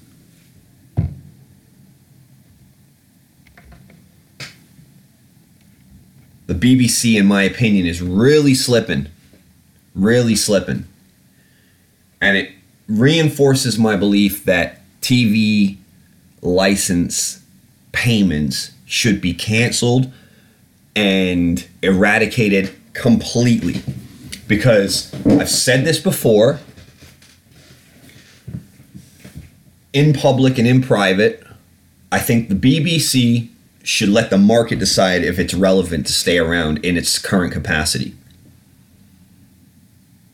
B: The BBC, in my opinion, is really slipping really slipping. And it reinforces my belief that TV license payments should be canceled and eradicated completely. Because I've said this before in public and in private. I think the BBC should let the market decide if it's relevant to stay around in its current capacity.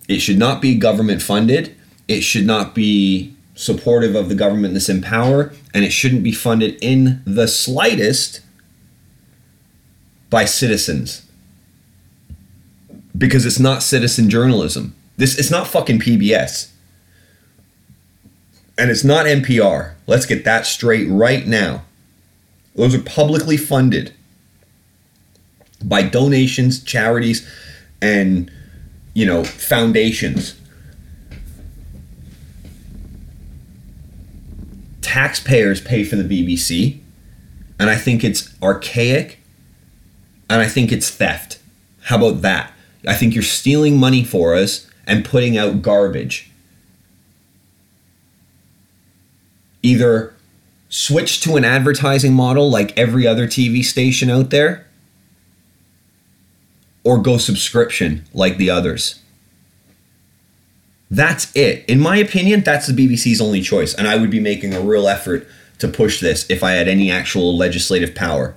B: It should not be government funded. It should not be supportive of the government that's in power, and it shouldn't be funded in the slightest by citizens. Because it's not citizen journalism. This it's not fucking PBS. And it's not NPR. Let's get that straight right now. Those are publicly funded by donations, charities, and you know, foundations. Taxpayers pay for the BBC, and I think it's archaic, and I think it's theft. How about that? I think you're stealing money for us and putting out garbage. Either switch to an advertising model like every other TV station out there or go subscription like the others. That's it. In my opinion, that's the BBC's only choice, and I would be making a real effort to push this if I had any actual legislative power.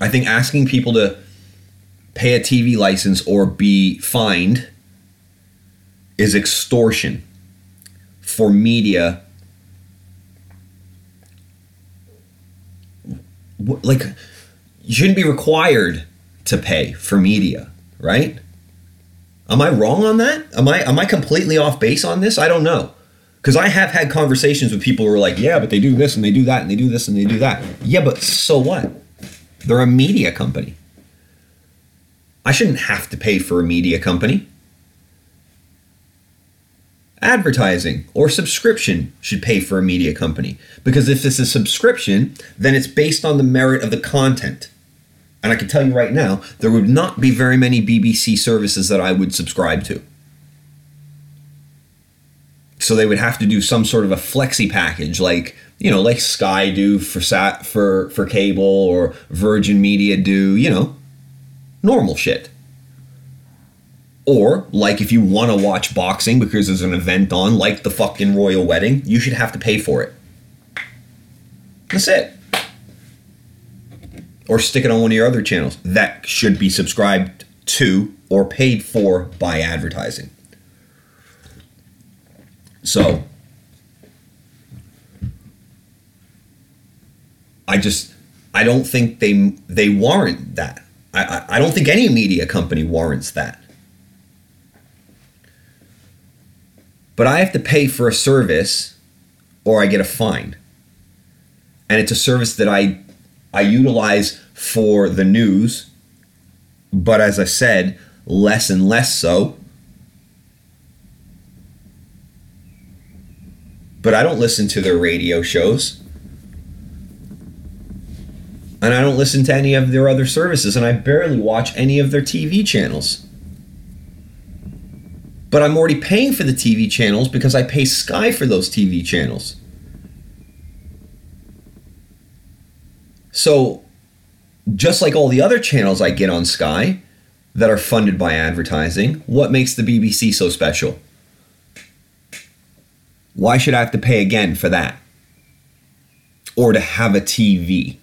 B: I think asking people to pay a TV license or be fined is extortion for media like you shouldn't be required to pay for media, right? Am I wrong on that? Am I am I completely off base on this? I don't know. Cuz I have had conversations with people who are like, "Yeah, but they do this and they do that and they do this and they do that." Yeah, but so what? They're a media company. I shouldn't have to pay for a media company. Advertising or subscription should pay for a media company because if it's a subscription, then it's based on the merit of the content. And I can tell you right now, there would not be very many BBC services that I would subscribe to. So they would have to do some sort of a flexi package, like you know, like Sky do for sat for for cable or Virgin Media do, you know, normal shit. Or like if you want to watch boxing because there's an event on, like the fucking royal wedding, you should have to pay for it. That's it or stick it on one of your other channels that should be subscribed to or paid for by advertising. So I just I don't think they they warrant that. I, I, I don't think any media company warrants that. But I have to pay for a service or I get a fine. And it's a service that I I utilize for the news, but as I said, less and less so. But I don't listen to their radio shows. And I don't listen to any of their other services, and I barely watch any of their TV channels. But I'm already paying for the TV channels because I pay Sky for those TV channels. So, just like all the other channels I get on Sky that are funded by advertising, what makes the BBC so special? Why should I have to pay again for that? Or to have a TV?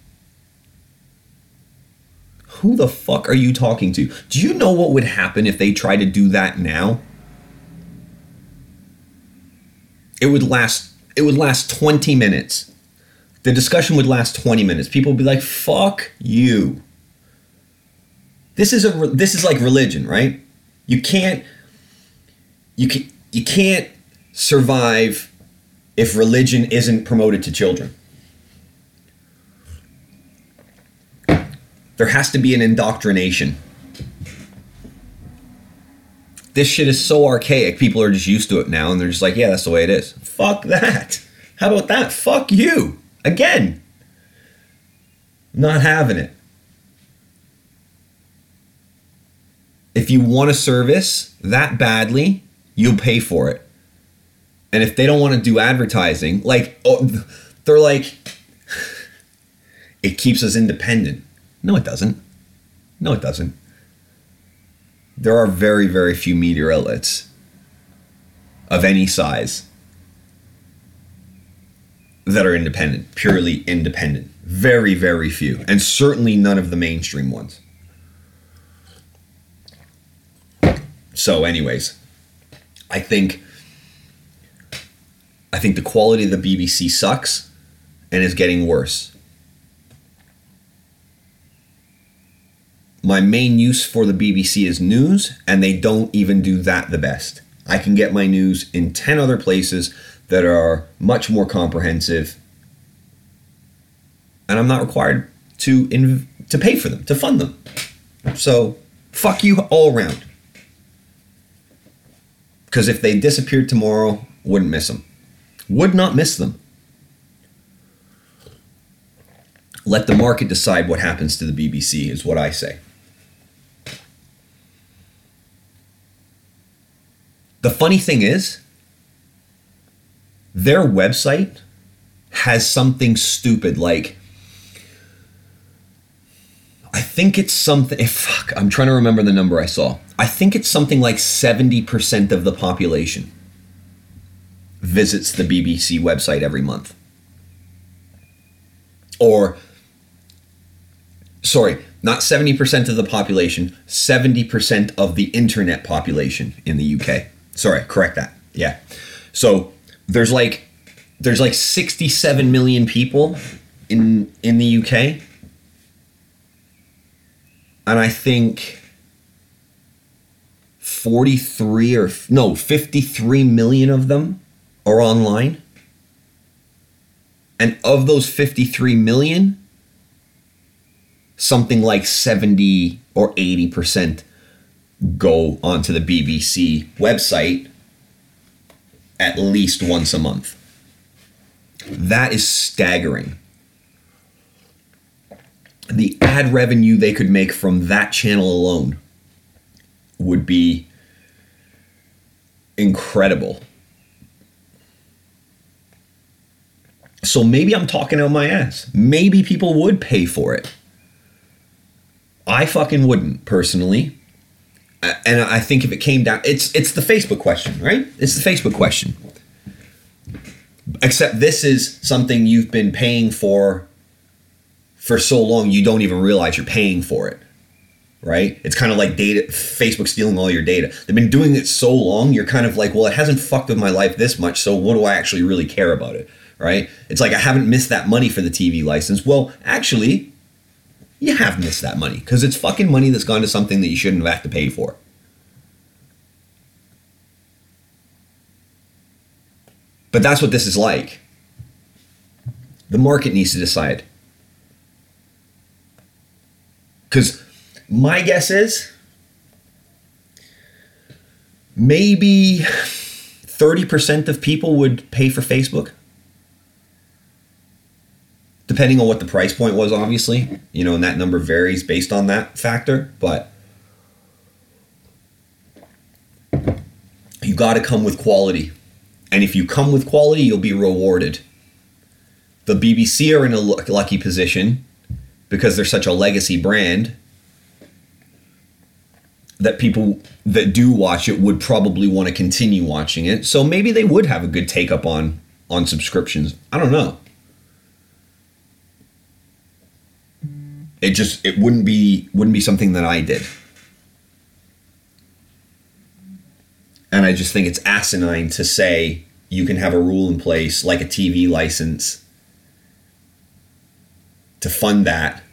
B: Who the fuck are you talking to? Do you know what would happen if they tried to do that now? It would last it would last 20 minutes the discussion would last 20 minutes. People would be like, "Fuck you." This is a this is like religion, right? You can't you can you can't survive if religion isn't promoted to children. There has to be an indoctrination. This shit is so archaic. People are just used to it now and they're just like, yeah, that's the way it is. Fuck that. How about that? Fuck you. Again, not having it. If you want a service that badly, you'll pay for it. And if they don't want to do advertising, like, oh, they're like, it keeps us independent. No, it doesn't. No, it doesn't. There are very, very few media outlets of any size that are independent, purely independent. Very, very few. And certainly none of the mainstream ones. So, anyways, I think I think the quality of the BBC sucks and is getting worse. My main use for the BBC is news, and they don't even do that the best. I can get my news in 10 other places that are much more comprehensive, and I'm not required to inv- to pay for them, to fund them. So, fuck you all around. Because if they disappeared tomorrow, wouldn't miss them. Would not miss them. Let the market decide what happens to the BBC, is what I say. The funny thing is, their website has something stupid like I think it's something eh, fuck, I'm trying to remember the number I saw. I think it's something like 70% of the population visits the BBC website every month. Or sorry, not 70% of the population, 70% of the internet population in the UK. Sorry, correct that. Yeah. So there's like there's like 67 million people in in the UK and I think 43 or no, 53 million of them are online. And of those 53 million, something like 70 or 80% go onto the BBC website at least once a month. That is staggering. The ad revenue they could make from that channel alone would be incredible. So maybe I'm talking out my ass. Maybe people would pay for it. I fucking wouldn't personally. Uh, and I think if it came down it's it's the Facebook question, right? It's the Facebook question. Except this is something you've been paying for for so long you don't even realize you're paying for it. Right? It's kind of like data Facebook stealing all your data. They've been doing it so long, you're kind of like, well, it hasn't fucked with my life this much, so what do I actually really care about it? Right? It's like I haven't missed that money for the TV license. Well, actually, you have missed that money because it's fucking money that's gone to something that you shouldn't have had to pay for. But that's what this is like. The market needs to decide. Because my guess is maybe 30% of people would pay for Facebook. Depending on what the price point was, obviously. You know, and that number varies based on that factor. But you got to come with quality. And if you come with quality, you'll be rewarded. The BBC are in a lucky position because they're such a legacy brand that people that do watch it would probably want to continue watching it. So maybe they would have a good take up on on subscriptions. I don't know. It just it wouldn't be wouldn't be something that I did. And I just think it's asinine to say you can have a rule in place like a TV license to fund that.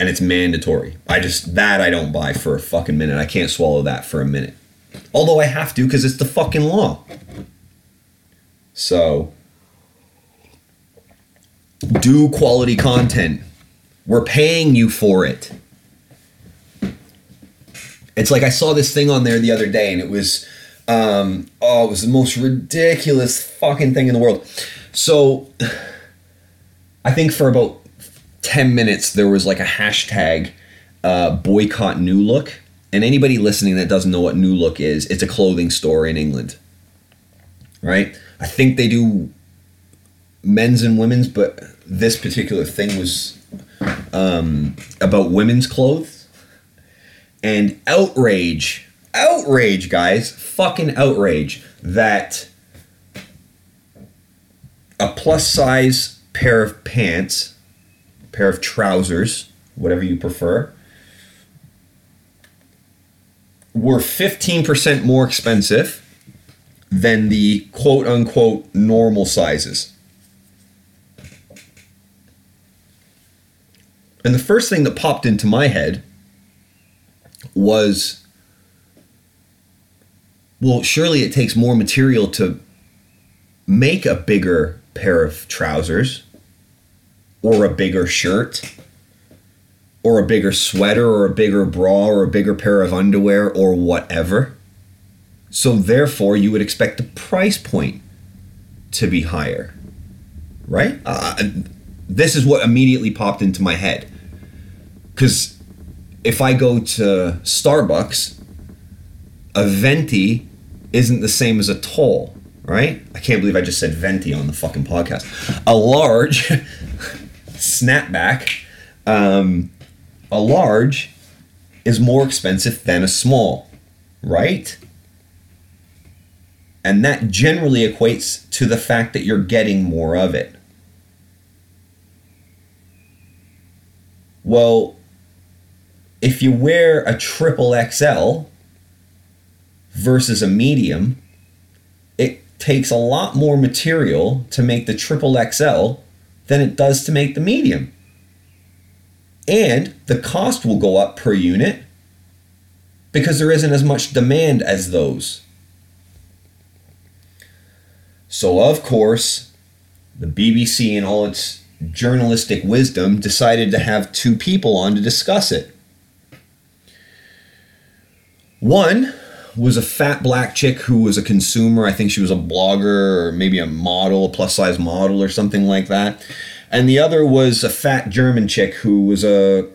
B: And it's mandatory. I just, that I don't buy for a fucking minute. I can't swallow that for a minute. Although I have to because it's the fucking law. So, do quality content. We're paying you for it. It's like I saw this thing on there the other day, and it was, um, oh, it was the most ridiculous fucking thing in the world. So, I think for about ten minutes there was like a hashtag uh, boycott New Look, and anybody listening that doesn't know what New Look is, it's a clothing store in England, right? I think they do men's and women's, but this particular thing was um, about women's clothes and outrage, outrage, guys, fucking outrage that a plus size pair of pants, pair of trousers, whatever you prefer, were 15% more expensive than the quote unquote normal sizes. And the first thing that popped into my head was well, surely it takes more material to make a bigger pair of trousers or a bigger shirt or a bigger sweater or a bigger bra or a bigger pair of underwear or whatever. So, therefore, you would expect the price point to be higher, right? Uh, this is what immediately popped into my head. Because if I go to Starbucks, a venti isn't the same as a tall, right? I can't believe I just said venti on the fucking podcast. A large snapback, um, a large is more expensive than a small, right? And that generally equates to the fact that you're getting more of it. Well, if you wear a triple XL versus a medium, it takes a lot more material to make the triple XL than it does to make the medium. and the cost will go up per unit because there isn't as much demand as those. So, of course, the BBC, and all its journalistic wisdom, decided to have two people on to discuss it. One was a fat black chick who was a consumer. I think she was a blogger or maybe a model, a plus size model or something like that. And the other was a fat German chick who was a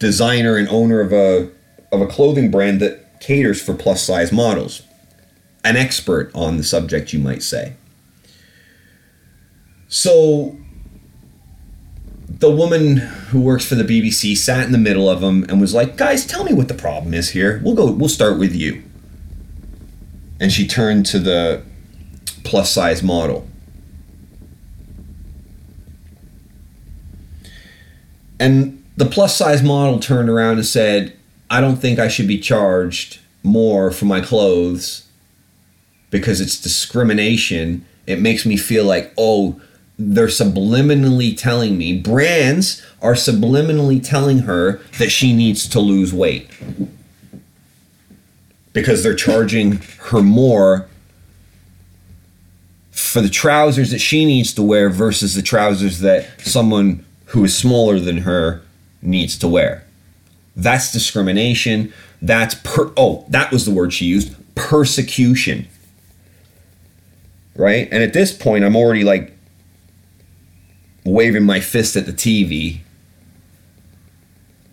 B: designer and owner of a of a clothing brand that caters for plus size models. An expert on the subject, you might say. So the woman who works for the BBC sat in the middle of them and was like, "Guys, tell me what the problem is here. We'll go. We'll start with you." And she turned to the plus size model. And the plus size model turned around and said, "I don't think I should be charged more for my clothes because it's discrimination. It makes me feel like, oh, they're subliminally telling me, brands are subliminally telling her that she needs to lose weight because they're charging her more for the trousers that she needs to wear versus the trousers that someone who is smaller than her needs to wear. That's discrimination. That's per oh, that was the word she used, persecution. Right? And at this point I'm already like waving my fist at the TV,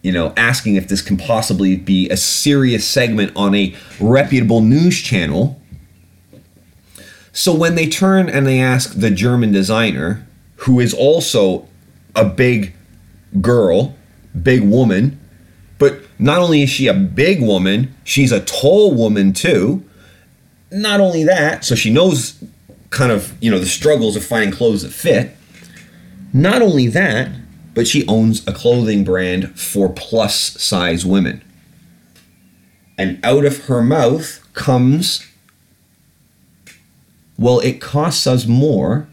B: you know, asking if this can possibly be a serious segment on a reputable news channel. So when they turn and they ask the German designer, who is also a big girl, big woman, but not only is she a big woman, she's a tall woman too. Not only that, so she knows kind of, you know, the struggles of finding clothes that fit. Not only that, but she owns a clothing brand for plus size women. And out of her mouth comes, well, it costs us more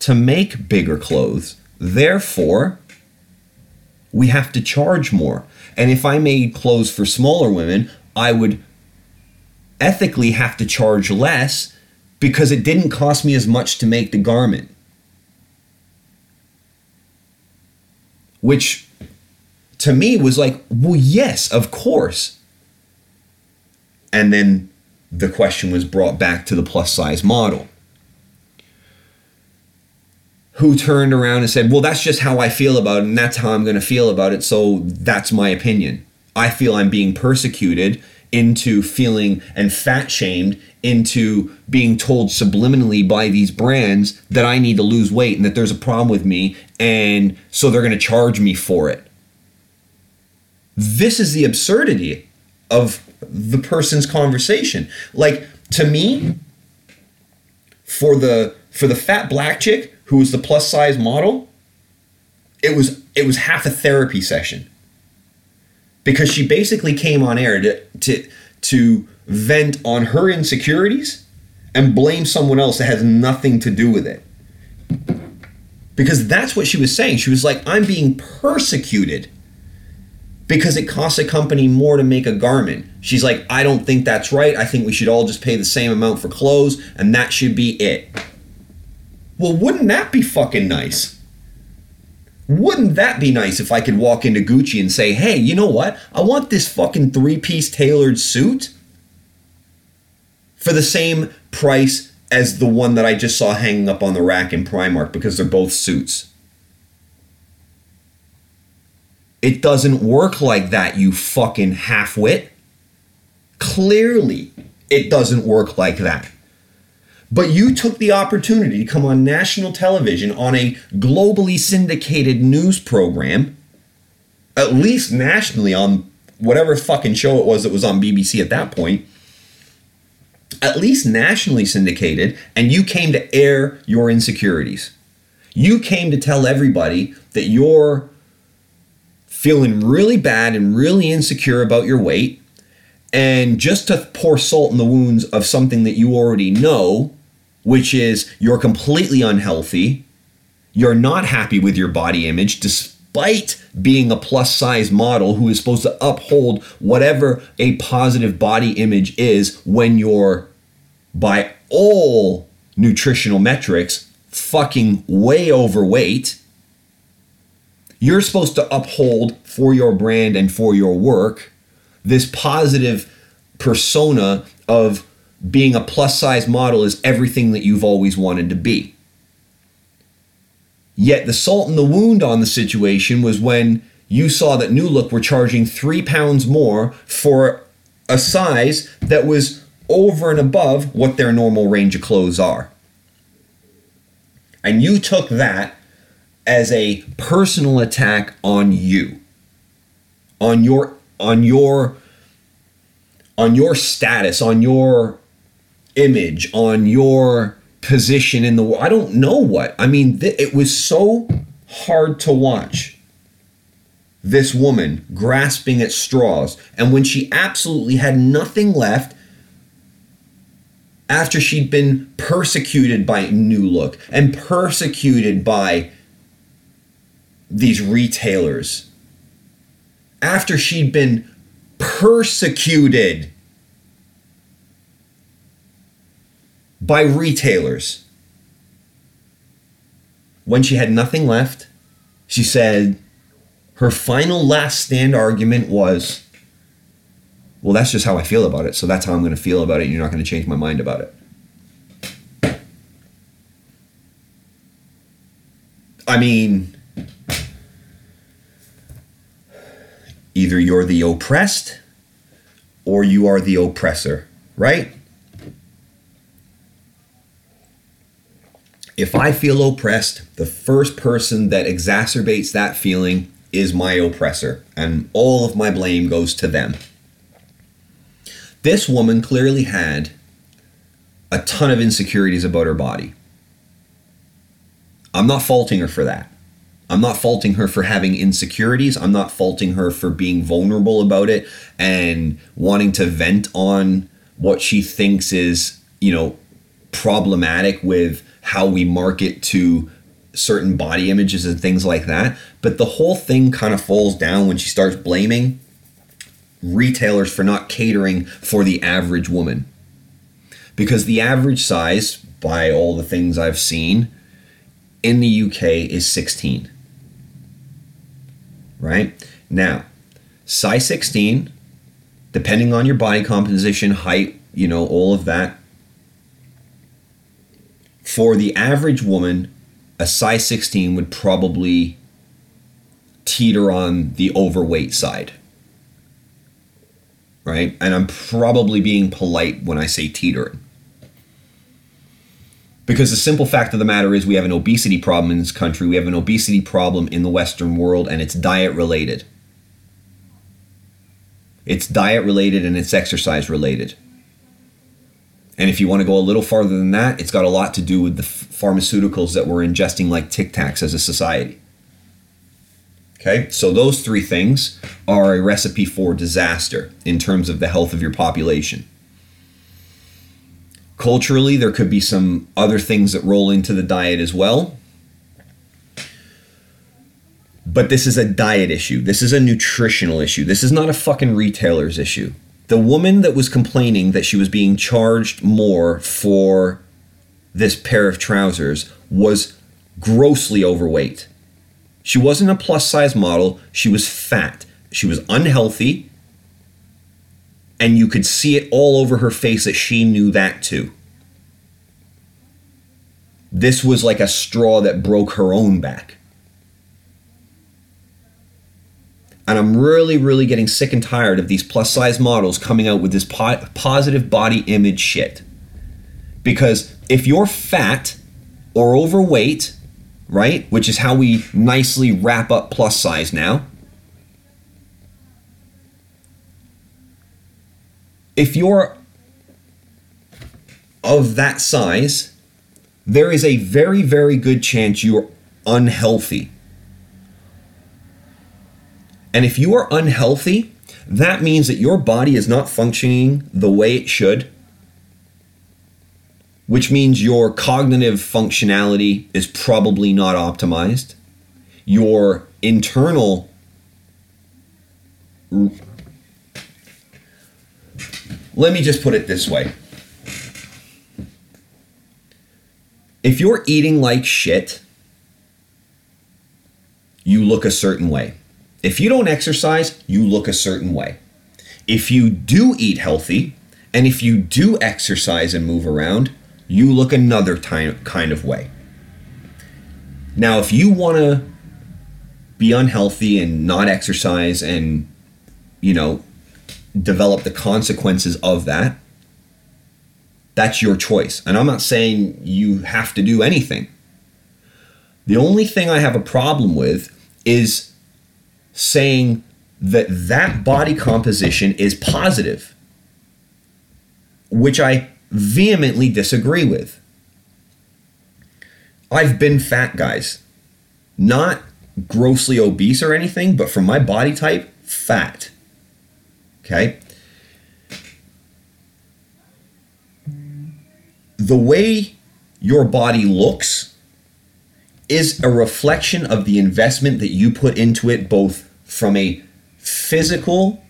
B: to make bigger clothes. Therefore, we have to charge more. And if I made clothes for smaller women, I would ethically have to charge less because it didn't cost me as much to make the garment. Which to me was like, well, yes, of course. And then the question was brought back to the plus size model, who turned around and said, well, that's just how I feel about it, and that's how I'm going to feel about it, so that's my opinion. I feel I'm being persecuted into feeling and fat shamed into being told subliminally by these brands that I need to lose weight and that there's a problem with me, and so they're going to charge me for it. This is the absurdity of the person's conversation. Like to me, for the for the fat black chick who was the plus size model, it was it was half a therapy session because she basically came on air to to to vent on her insecurities and blame someone else that has nothing to do with it. Because that's what she was saying. She was like, I'm being persecuted because it costs a company more to make a garment. She's like, I don't think that's right. I think we should all just pay the same amount for clothes and that should be it. Well, wouldn't that be fucking nice? Wouldn't that be nice if I could walk into Gucci and say, hey, you know what? I want this fucking three piece tailored suit for the same price as the one that I just saw hanging up on the rack in Primark because they're both suits. It doesn't work like that, you fucking halfwit. Clearly, it doesn't work like that. But you took the opportunity to come on national television on a globally syndicated news program, at least nationally on whatever fucking show it was that was on BBC at that point, at least nationally syndicated, and you came to air your insecurities. You came to tell everybody that you're feeling really bad and really insecure about your weight. And just to pour salt in the wounds of something that you already know, which is you're completely unhealthy, you're not happy with your body image despite being a plus size model who is supposed to uphold whatever a positive body image is when you're, by all nutritional metrics, fucking way overweight. You're supposed to uphold for your brand and for your work this positive persona of being a plus size model is everything that you've always wanted to be. Yet the salt in the wound on the situation was when you saw that New Look were charging three pounds more for a size that was over and above what their normal range of clothes are. And you took that as a personal attack on you, on your on your on your status, on your image, on your position in the world. I don't know what. I mean, th- it was so hard to watch this woman grasping at straws. And when she absolutely had nothing left, after she'd been persecuted by New Look and persecuted by these retailers, after she'd been persecuted by retailers. When she had nothing left, she said her final last stand argument was, Well, that's just how I feel about it. So that's how I'm going to feel about it. You're not going to change my mind about it. I mean, either you're the oppressed or you are the oppressor, right? If I feel oppressed, the first person that exacerbates that feeling is my oppressor, and all of my blame goes to them. This woman clearly had a ton of insecurities about her body. I'm not faulting her for that. I'm not faulting her for having insecurities. I'm not faulting her for being vulnerable about it and wanting to vent on what she thinks is, you know, problematic with how we market to certain body images and things like that. But the whole thing kind of falls down when she starts blaming retailers for not catering for the average woman. Because the average size, by all the things I've seen, in the UK is 16. Right? Now, size 16, depending on your body composition, height, you know, all of that, for the average woman, a size 16 would probably teeter on the overweight side. Right? And I'm probably being polite when I say teetering. Because the simple fact of the matter is, we have an obesity problem in this country. We have an obesity problem in the Western world, and it's diet related. It's diet related and it's exercise related. And if you want to go a little farther than that, it's got a lot to do with the pharmaceuticals that we're ingesting, like Tic Tacs, as a society. Okay, so those three things are a recipe for disaster in terms of the health of your population. Culturally, there could be some other things that roll into the diet as well. But this is a diet issue. This is a nutritional issue. This is not a fucking retailer's issue the woman that was complaining that she was being charged more for this pair of trousers was grossly overweight. She wasn't a plus size model, she was fat. She was unhealthy, and you could see it all over her face that she knew that too. This was like a straw that broke her own back. And I'm really, really getting sick and tired of these plus size models coming out with this po- positive body image shit. Because if you're fat or overweight, right, which is how we nicely wrap up plus size now, if you're of that size, there is a very, very good chance you're unhealthy. And if you are unhealthy, that means that your body is not functioning the way it should, which means your cognitive functionality is probably not optimized. your internal let me just put it this way if you're eating like shit you look a certain way if you don't exercise you look a certain way. If you do eat healthy and if you do exercise and move around you look another time, kind of way. Now if you want to be unhealthy and not exercise and you know develop the consequences of that that's your choice. And i'm not saying you have to do anything. The only thing i have a problem with is saying that that body composition is positive which i vehemently disagree with i've been fat guys not grossly obese or anything, but for my body type, fat. Okay? The way your body looks is a reflection of the investment that you put into it, both from a physical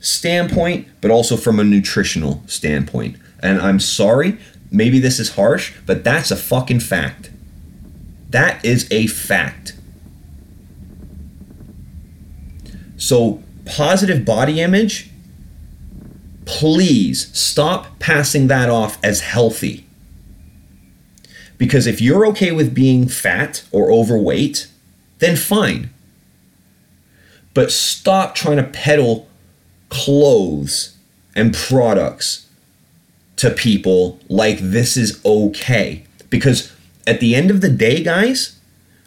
B: standpoint, but also from a nutritional standpoint. And I'm sorry, maybe this is harsh, but that's a fucking fact. That is a fact. So, positive body image, please stop passing that off as healthy. Because if you're okay with being fat or overweight, then fine. But stop trying to peddle clothes and products to people like this is okay. Because at the end of the day, guys,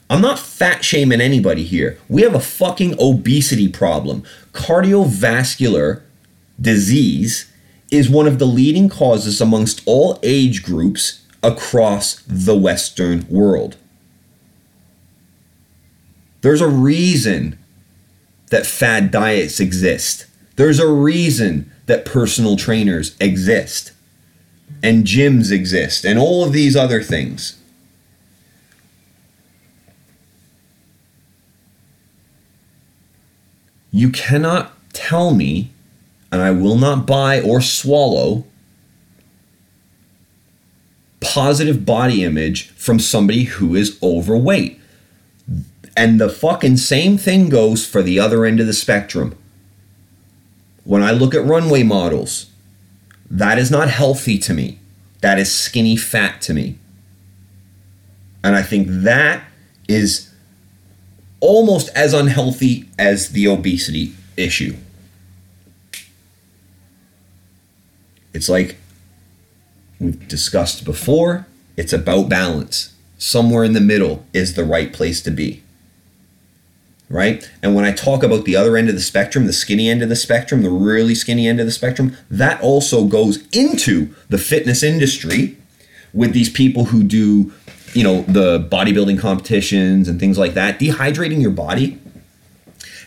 B: I'm not fat shaming anybody here. We have a fucking obesity problem. Cardiovascular disease is one of the leading causes amongst all age groups across the Western world. There's a reason that fad diets exist. There's a reason that personal trainers exist and gyms exist and all of these other things. You cannot tell me, and I will not buy or swallow positive body image from somebody who is overweight. And the fucking same thing goes for the other end of the spectrum. When I look at runway models, that is not healthy to me. That is skinny fat to me. And I think that is almost as unhealthy as the obesity issue. It's like we've discussed before, it's about balance. Somewhere in the middle is the right place to be. Right? And when I talk about the other end of the spectrum, the skinny end of the spectrum, the really skinny end of the spectrum, that also goes into the fitness industry with these people who do you know the bodybuilding competitions and things like that dehydrating your body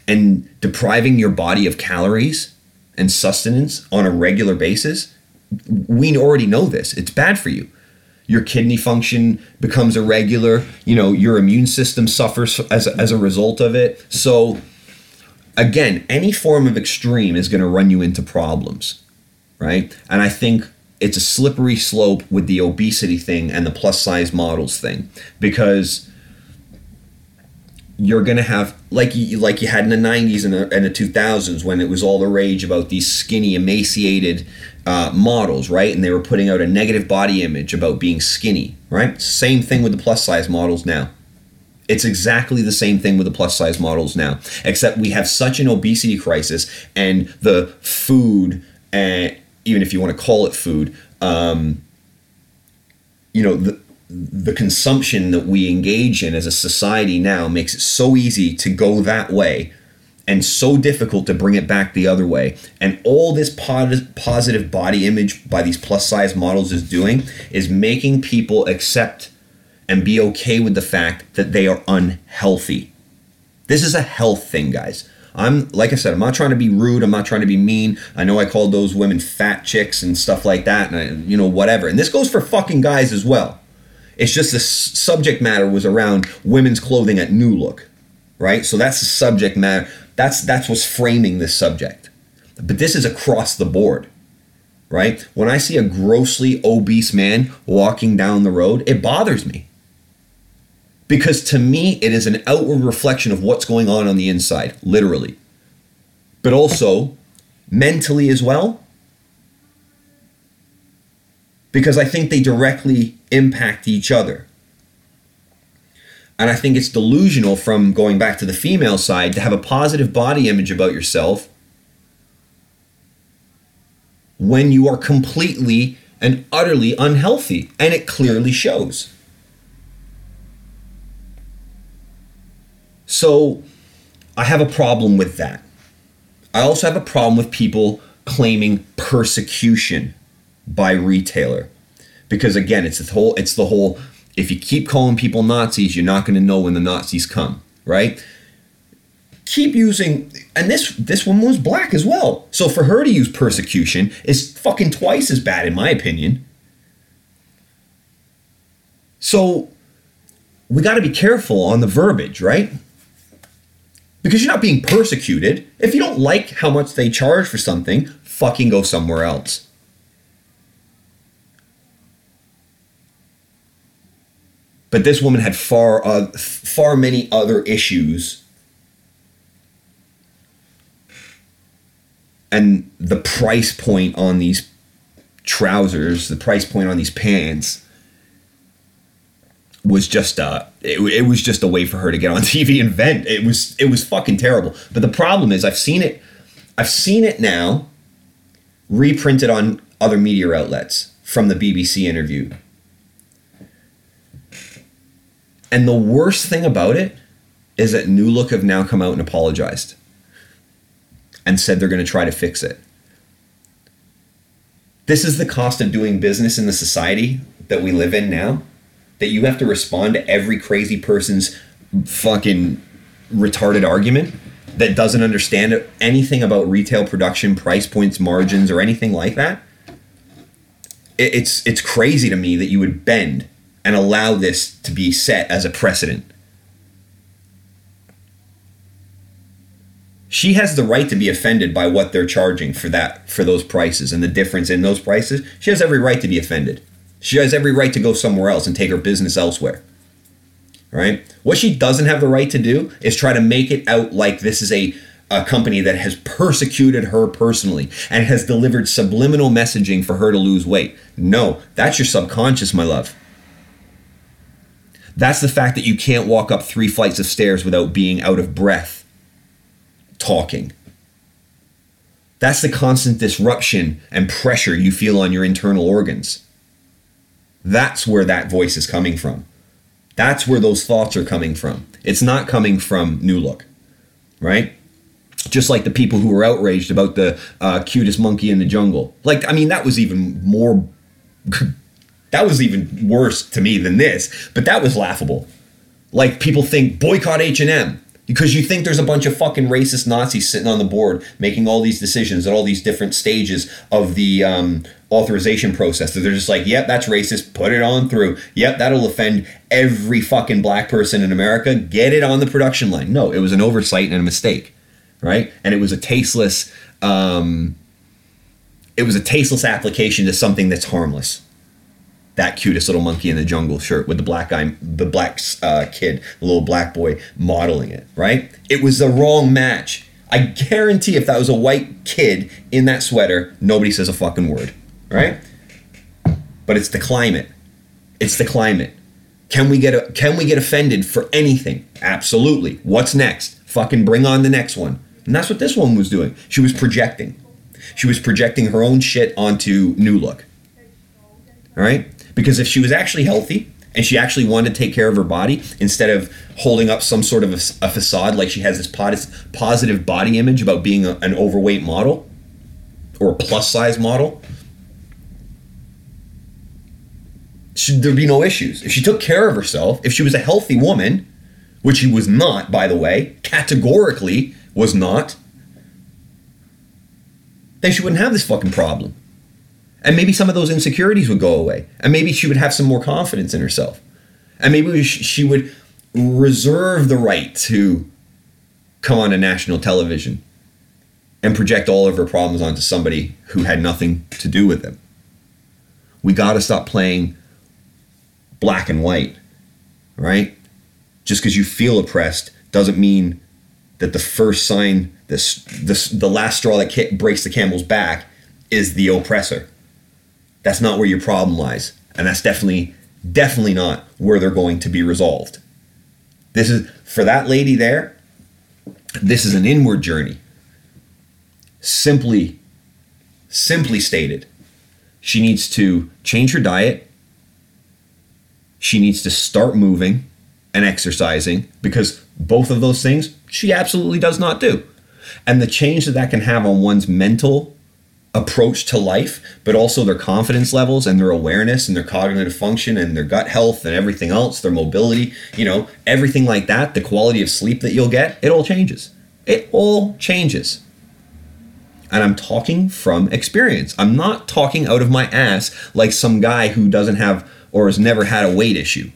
B: and depriving your body of calories and sustenance on a regular basis. We already know this. It's bad for you your kidney function becomes irregular you know your immune system suffers as as a result of it. So again any form of extreme is going to run you into problems right? And i think it's a slippery slope with the obesity thing and the plus size models thing because you're gonna have like you like you had in the 90s and the, and the 2000s when it was all the rage about these skinny emaciated uh, models right? And they were putting out a negative body image about being skinny right? Same thing with the plus size models now. It's exactly the same thing with the plus size models now except we have such an obesity crisis and the food and even if you want to call it food, um, you know, the, the consumption that we engage in as a society now makes it so easy to go that way and so difficult to bring it back the other way. And all this positive body image by these plus size models is doing is making people accept and be okay with the fact that they are unhealthy. This is a health thing, guys. I'm like I said, I'm not trying to be rude. I'm not trying to be mean. I know I called those women fat chicks and stuff like that, and I, you know whatever. And this goes for fucking guys as well. It's just the subject matter was around women's clothing at New Look, right? So that's the subject matter. That's that's what's framing this subject. But this is across the board, right? When I see a grossly obese man walking down the road, it bothers me. Because to me, it is an outward reflection of what's going on on the inside, literally. But also mentally as well. Because I think they directly impact each other. And I think it's delusional from going back to the female side to have a positive body image about yourself when you are completely and utterly unhealthy. And it clearly shows. So I have a problem with that. I also have a problem with people claiming persecution by retailer. Because again, it's the whole it's the whole if you keep calling people Nazis, you're not going to know when the Nazis come, right? Keep using and this this one was black as well. So for her to use persecution is fucking twice as bad in my opinion. So we got to be careful on the verbiage, right? Because you're not being persecuted. If you don't like how much they charge for something, fucking go somewhere else. But this woman had far uh, far many other issues. And the price point on these trousers, the price point on these pants was just uh it, it was just a way for her to get on TV and vent. It was it was fucking terrible. But the problem is I've seen it I've seen it now reprinted on other media outlets from the BBC interview. And the worst thing about it is that New Look have now come out and apologized and said they're going to try to fix it. This is the cost of doing business in the society that we live in now that you have to respond to every crazy person's fucking retarded argument that doesn't understand anything about retail production, price points, margins, or anything like that. It's it's crazy to me that you would bend and allow this to be set as a precedent. She has the right to be offended by what they're charging for that for those prices and the difference in those prices. She has every right to be offended. She has every right to go somewhere else and take her business elsewhere. Right? What she doesn't have the right to do is try to make it out like this is a, a company that has persecuted her personally and has delivered subliminal messaging for her to lose weight. No, that's your subconscious, my love. That's the fact that you can't walk up three flights of stairs without being out of breath talking. That's the constant disruption and pressure you feel on your internal organs. That's where that voice is coming from. That's where those thoughts are coming from. It's not coming from New Look, right? Just like the people who were outraged about the uh, cutest monkey in the jungle. Like, I mean, that was even more. That was even worse to me than this, but that was laughable. Like people think boycott H and M because you think there's a bunch of fucking racist Nazis sitting on the board making all these decisions at all these different stages of the um, authorization process. So they're just like, yep, that's racist. Put it on through. Yep, that'll offend every fucking black person in America. Get it on the production line. No, it was an oversight and a mistake, right? And it was a tasteless. Um, it was a tasteless application to something that's harmless that cutest little monkey in the jungle shirt with the black guy, the black uh, kid, the little black boy modeling it, right? It was the wrong match. I guarantee if that was a white kid in that sweater, nobody says a fucking word, right? But it's the climate. It's the climate. Can we get a, can we get offended for anything? Absolutely. What's next? Fucking bring on the next one. And that's what this one was doing. She was projecting. She was projecting her own shit onto New Look. All right? Because if she was actually healthy and she actually wanted to take care of her body instead of holding up some sort of a, a facade like she has this positive body image about being a, an overweight model or a plus size model, should there be no issues. If she took care of herself, if she was a healthy woman, which she was not, by the way, categorically was not, then she wouldn't have this fucking problem. And maybe some of those insecurities would go away. And maybe she would have some more confidence in herself. And maybe she would reserve the right to come on a national television and project all of her problems onto somebody who had nothing to do with them. We got to stop playing black and white, right? Just because you feel oppressed doesn't mean that the first sign, this, this, the last straw that breaks the camel's back, is the oppressor. That's not where your problem lies, and that's definitely, definitely not where they're going to be resolved. This is for that lady there. This is an inward journey. Simply, simply stated, she needs to change her diet. She needs to start moving and exercising because both of those things she absolutely does not do. And the change that that can have on one's mental approach to life, but also their confidence levels and their awareness and their cognitive function and their gut health and everything else, their mobility, you know, everything like that, the quality of sleep that you'll get, it all changes. It all changes. And I'm talking from experience. I'm not talking out of my ass like some guy who doesn't have or has never had a weight issue.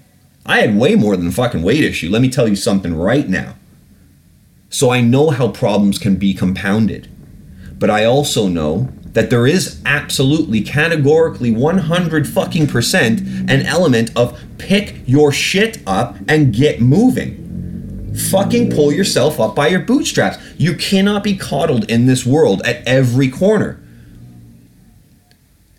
B: I had way more than a fucking weight issue. Let me tell you something right now. So I know how problems can be compounded. But I also know that there is absolutely categorically 100 fucking percent an element of pick your shit up and get moving. Fucking pull yourself up by your bootstraps. You cannot be coddled in this world at every corner.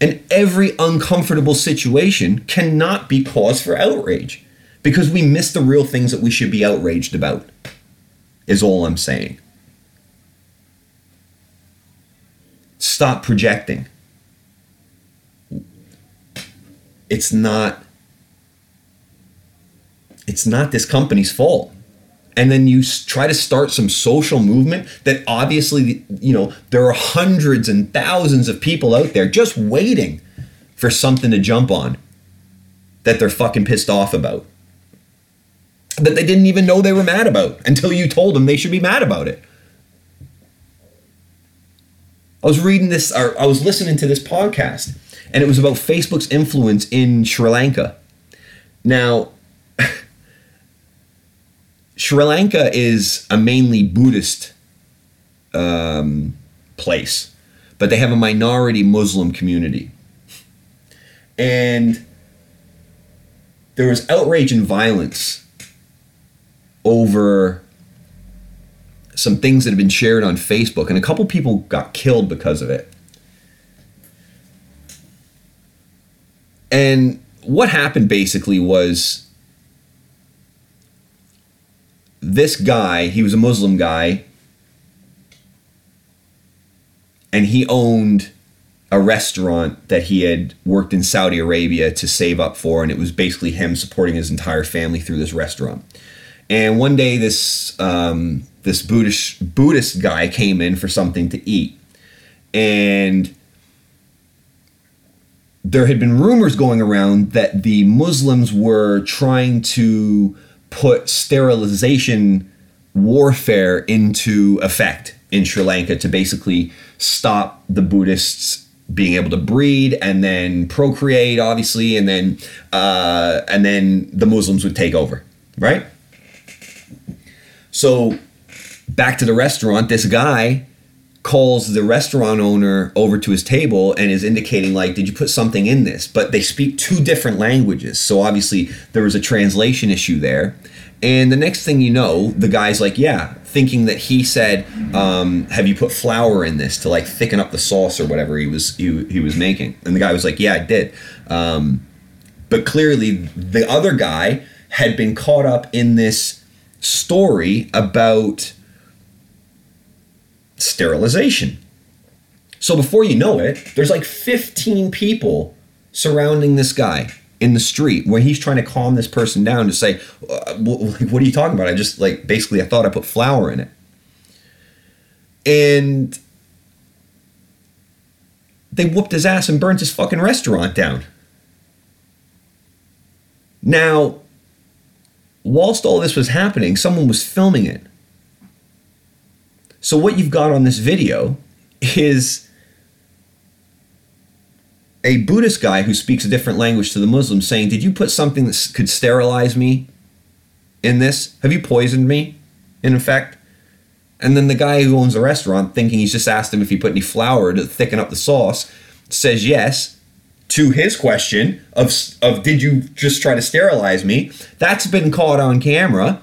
B: And every uncomfortable situation cannot be cause for outrage because we miss the real things that we should be outraged about, is all I'm saying. Stop projecting. It's not it's not this company's fault. And then you try to start some social movement that obviously, you know, there are hundreds and thousands of people out there just waiting for something to jump on that they're fucking pissed off about. That they didn't even know they were mad about until you told them they should be mad about it. I was reading this, or I was listening to this podcast, and it was about Facebook's influence in Sri Lanka. Now, Sri Lanka is a mainly Buddhist um, place, but they have a minority Muslim community. And there was outrage and violence over some things that have been shared on Facebook, and a couple people got killed because of it. And what happened basically was this guy, he was a Muslim guy, and he owned a restaurant that he had worked in Saudi Arabia to save up for, and it was basically him supporting his entire family through this restaurant. And one day, this um, this Buddhist Buddhist guy came in for something to eat, and there had been rumors going around that the Muslims were trying to put sterilization warfare into effect in Sri Lanka to basically stop the Buddhists being able to breed and then procreate, obviously, and then uh, and then the Muslims would take over, right? So back to the restaurant, this guy calls the restaurant owner over to his table and is indicating like did you put something in this? But they speak two different languages. So obviously there was a translation issue there. And the next thing you know the guy's like yeah thinking that he said um, have you put flour in this to like thicken up the sauce or whatever he was he, he was making? And the guy was like yeah i did. Um, but clearly the other guy had been caught up in this story about sterilization. So before you know it, there's like 15 people surrounding this guy in the street where he's trying to calm this person down to say, uh, "What are you talking about? I just like basically I thought I put flour in it." And they whooped his ass and burnt his fucking restaurant down. Now, whilst all this was happening, someone was filming it. So what you've got on this video is a Buddhist guy who speaks a different language to the Muslims saying, Did you put something that could sterilize me in this? Have you poisoned me, in effect? And then the guy who owns the restaurant, thinking he's just asked him if he put any flour to thicken up the sauce, says yes to his question of, of Did you just try to sterilize me? That's been caught on camera.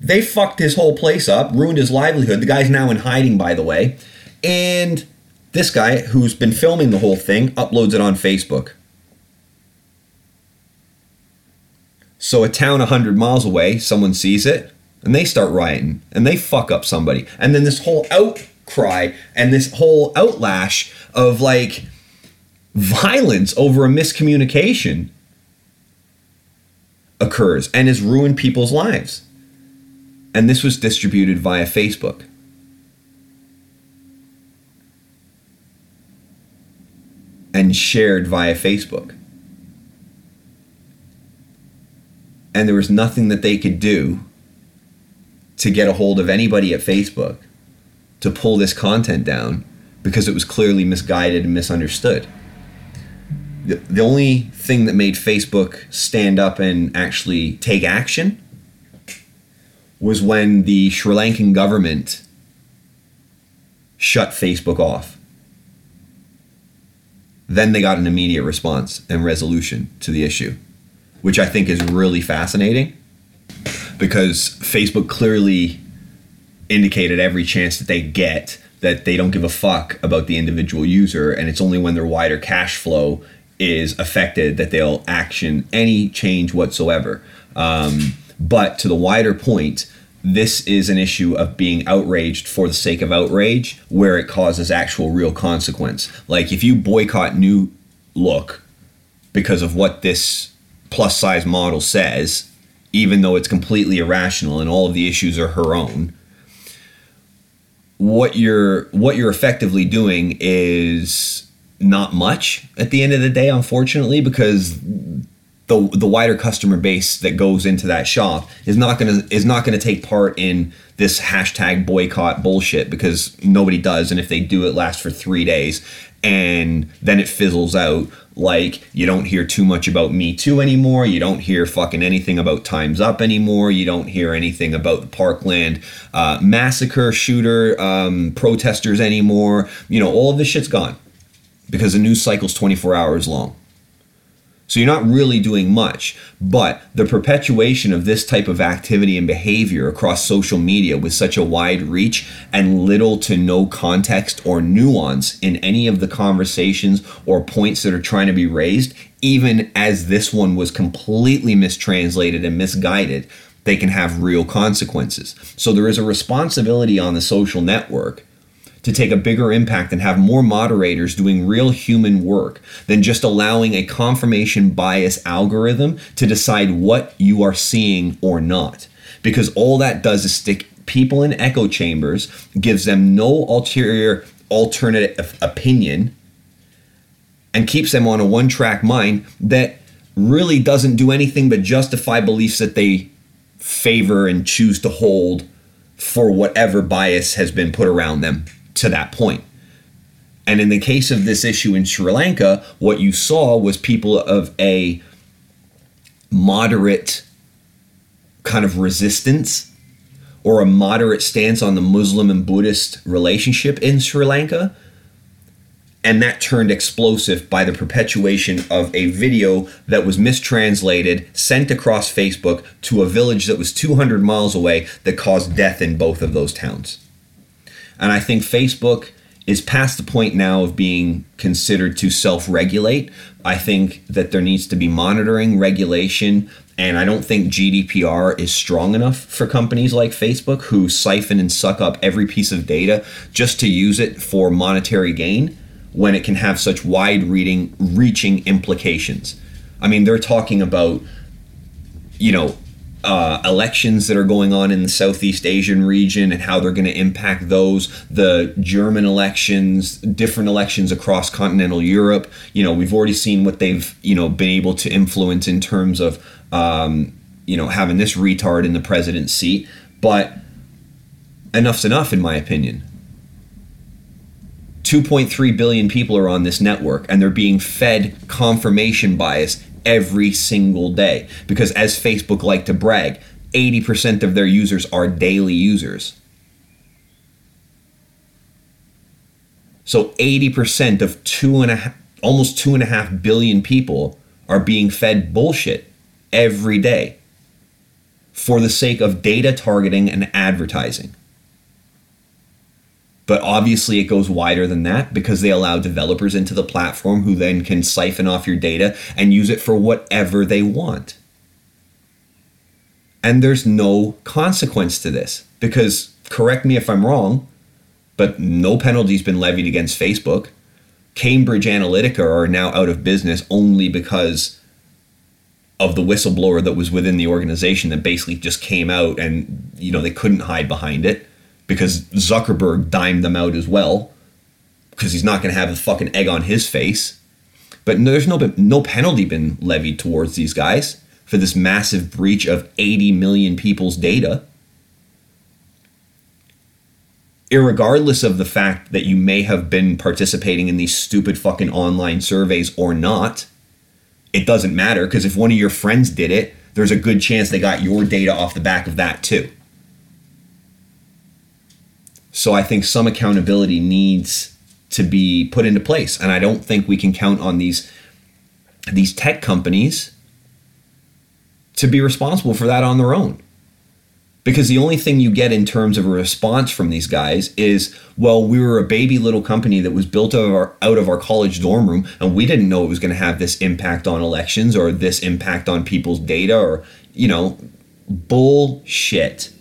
B: They fucked his whole place up, ruined his livelihood. The guy's now in hiding, by the way. And this guy, who's been filming the whole thing, uploads it on Facebook. So a town 100 miles away, someone sees it, and they start rioting, and they fuck up somebody. And then this whole outcry and this whole outlash of like violence over a miscommunication occurs and has ruined people's lives. And this was distributed via Facebook. and shared via Facebook. And there was nothing that they could do to get a hold of anybody at Facebook to pull this content down because it was clearly misguided and misunderstood. The, the only thing that made Facebook stand up and actually take action was when the Sri Lankan government shut Facebook off then they got an immediate response and resolution to the issue, which I think is really fascinating because Facebook clearly indicated every chance that they get that they don't give a fuck about the individual user and it's only when their wider cash flow is affected that they'll action any change whatsoever. Um, but to the wider point, this is an issue of being outraged for the sake of outrage where it causes actual real consequence. Like if you boycott New Look because of what this plus size model says, even though it's completely irrational and all of the issues are her own, what you're what you're effectively doing is not much at the end of the day, unfortunately, because the the wider customer base that goes into that shop is not gonna is not gonna take part in this hashtag boycott bullshit because nobody does, and if they do, it lasts for three days, and then it fizzles out. Like you don't hear too much about Me Too anymore. You don't hear fucking anything about Times Up anymore. You don't hear anything about the Parkland uh, massacre shooter um, protesters anymore. You know, all of this shit's gone because the news cycle's 24 hours long. So you're not really doing much, but the perpetuation of this type of activity and behavior across social media with such a wide reach and little to no context or nuance in any of the conversations or points that are trying to be raised, even as this one was completely mistranslated and misguided, they can have real consequences. So there is a responsibility on the social network to take a bigger impact and have more moderators doing real human work than just allowing a confirmation bias algorithm to decide what you are seeing or not. Because all that does is stick people in echo chambers, gives them no ulterior alternative opinion, and keeps them on a one track mind that really doesn't do anything but justify beliefs that they favor and choose to hold for whatever bias has been put around them to that point. And in the case of this issue in Sri Lanka, what you saw was people of a moderate kind of resistance or a moderate stance on the Muslim and Buddhist relationship in Sri Lanka. And that turned explosive by the perpetuation of a video that was mistranslated, sent across Facebook to a village that was 200 miles away that caused death in both of those towns. And I think Facebook is past the point now of being considered to self regulate. I think that there needs to be monitoring, regulation, and I don't think GDPR is strong enough for companies like Facebook who siphon and suck up every piece of data just to use it for monetary gain when it can have such wide reading reaching implications. I mean, they're talking about you know uh, elections that are going on in the Southeast Asian region and how they're going to impact those, the German elections, different elections across continental Europe. You know, we've already seen what they've, you know, been able to influence in terms of, um, you know, having this retard in the president's seat. But enough's enough, in my opinion. 2.3 billion people are on this network and they're being fed confirmation bias every single day because as Facebook like to brag, 80% of their users are daily users. So 80% of two and a half, almost two and a half billion people are being fed bullshit every day for the sake of data targeting and advertising. But obviously, it goes wider than that because they allow developers into the platform who then can siphon off your data and use it for whatever they want. And there's no consequence to this because, correct me if I'm wrong, but no penalty's been levied against Facebook. Cambridge Analytica are now out of business only because of the whistleblower that was within the organization that basically just came out and you know they couldn't hide behind it because Zuckerberg dimed them out as well because he's not going to have a fucking egg on his face. But there's no no penalty been levied towards these guys for this massive breach of 80 million people's data. Irregardless of the fact that you may have been participating in these stupid fucking online surveys or not, it doesn't matter because if one of your friends did it, there's a good chance they got your data off the back of that too. So I think some accountability needs to be put into place, and I don't think we can count on these these tech companies to be responsible for that on their own. Because the only thing you get in terms of a response from these guys is, well, we were a baby little company that was built out of our, out of our college dorm room, and we didn't know it was going to have this impact on elections or this impact on people's data or, you know, bullshit.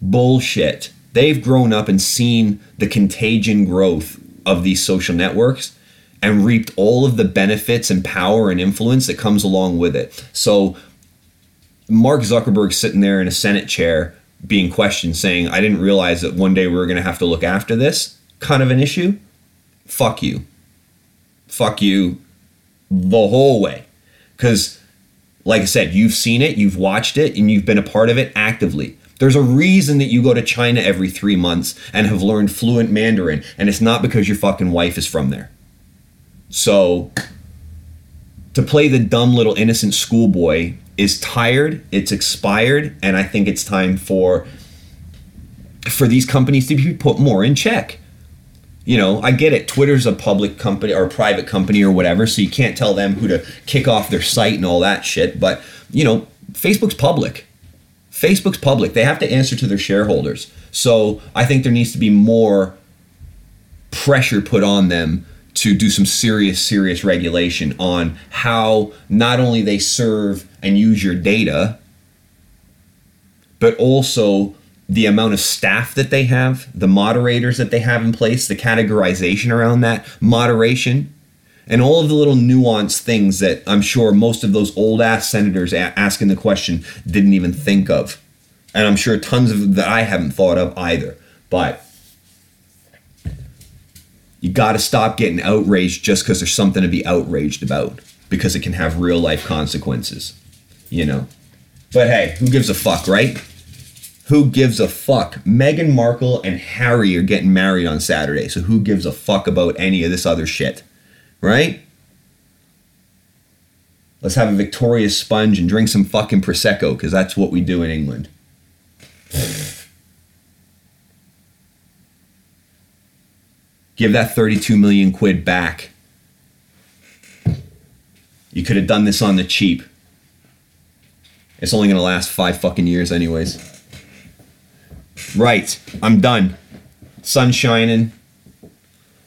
B: Bullshit they've grown up and seen the contagion growth of these social networks and reaped all of the benefits and power and influence that comes along with it. So Mark Zuckerberg sitting there in a Senate chair being questioned saying, I didn't realize that one day we were going to have to look after this kind of an issue. Fuck you. Fuck you the whole way. Because, like I said, you've seen it, you've watched it, and you've been a part of it actively. There's a reason that you go to China every three months and have learned fluent Mandarin, and it's not because your fucking wife is from there. So, to play the dumb little innocent schoolboy is tired, it's expired, and I think it's time for for these companies to be put more in check. You know, I get it. Twitter's a public company or a private company or whatever, so you can't tell them who to kick off their site and all that shit. But, you know, Facebook's public. Facebook's public. They have to answer to their shareholders. So I think there needs to be more pressure put on them to do some serious, serious regulation on how not only they serve and use your data, but also the amount of staff that they have, the moderators that they have in place, the categorization around that, moderation, and all of the little nuanced things that I'm sure most of those old ass senators a- asking the question didn't even think of. And I'm sure tons of that I haven't thought of either. But you got to stop getting outraged just because there's something to be outraged about because it can have real life consequences, you know. But hey, who gives a fuck, right? Who gives a fuck? Meghan Markle and Harry are getting married on Saturday, so who gives a fuck about any of this other shit? Right? Let's have a Victoria sponge and drink some fucking Prosecco because that's what we do in England. Give that 32 million quid back. You could have done this on the cheap. It's only going to last five fucking years, anyways. Right, I'm done. Sun shining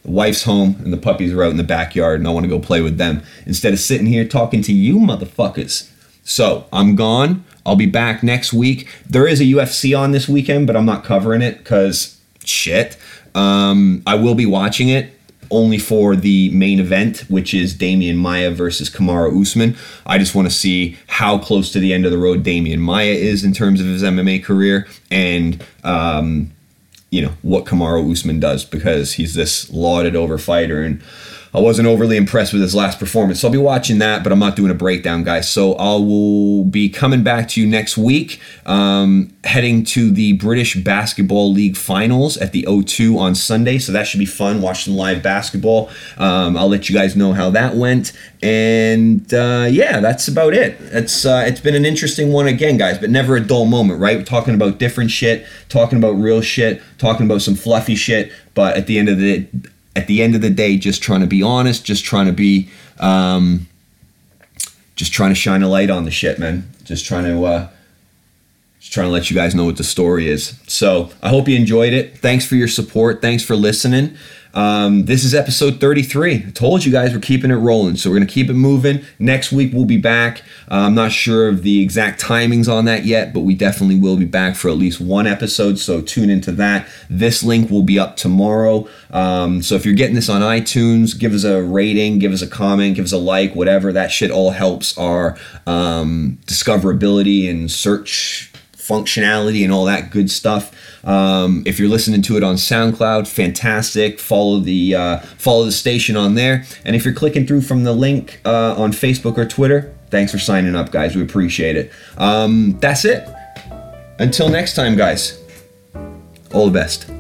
B: wife's home and the puppies are out in the backyard and I want to go play with them instead of sitting here talking to you motherfuckers. So I'm gone. I'll be back next week. There is a UFC on this weekend, but I'm not covering it because shit. Um, I will be watching it only for the main event, which is Demian Maia versus Kamaru Usman. I just want to see how close to the end of the road Demian Maia is in terms of his MMA career and um, you know what Kamaru Usman does because he's this lauded over fighter and I wasn't overly impressed with his last performance. So I'll be watching that, but I'm not doing a breakdown, guys. So I will be coming back to you next week, um, heading to the British Basketball League finals at the O2 on Sunday. So that should be fun, watching live basketball. Um, I'll let you guys know how that went. And uh, yeah, that's about it. It's uh, it's been an interesting one again, guys, but never a dull moment, right? We're talking about different shit, talking about real shit, talking about some fluffy shit. But at the end of the at the end of the day, just trying to be honest, just trying to be, um, just trying to shine a light on the shit, man. Just trying to, uh, just trying to let you guys know what the story is. So I hope you enjoyed it. Thanks for your support. Thanks for listening. Um, this is episode 33. I told you guys we're keeping it rolling, so we're to keep it moving. Next week we'll be back. Uh, I'm not sure of the exact timings on that yet, but we definitely will be back for at least one episode, so tune into that. This link will be up tomorrow. Um, so if you're getting this on iTunes, give us a rating, give us a comment, give us a like, whatever. That shit all helps our um, discoverability and search functionality and all that good stuff. Um, if you're listening to it on SoundCloud, fantastic. Follow the uh, follow the station on there. And if you're clicking through from the link uh, on Facebook or Twitter, thanks for signing up, guys. We appreciate it. Um, that's it. Until next time, guys. All the best.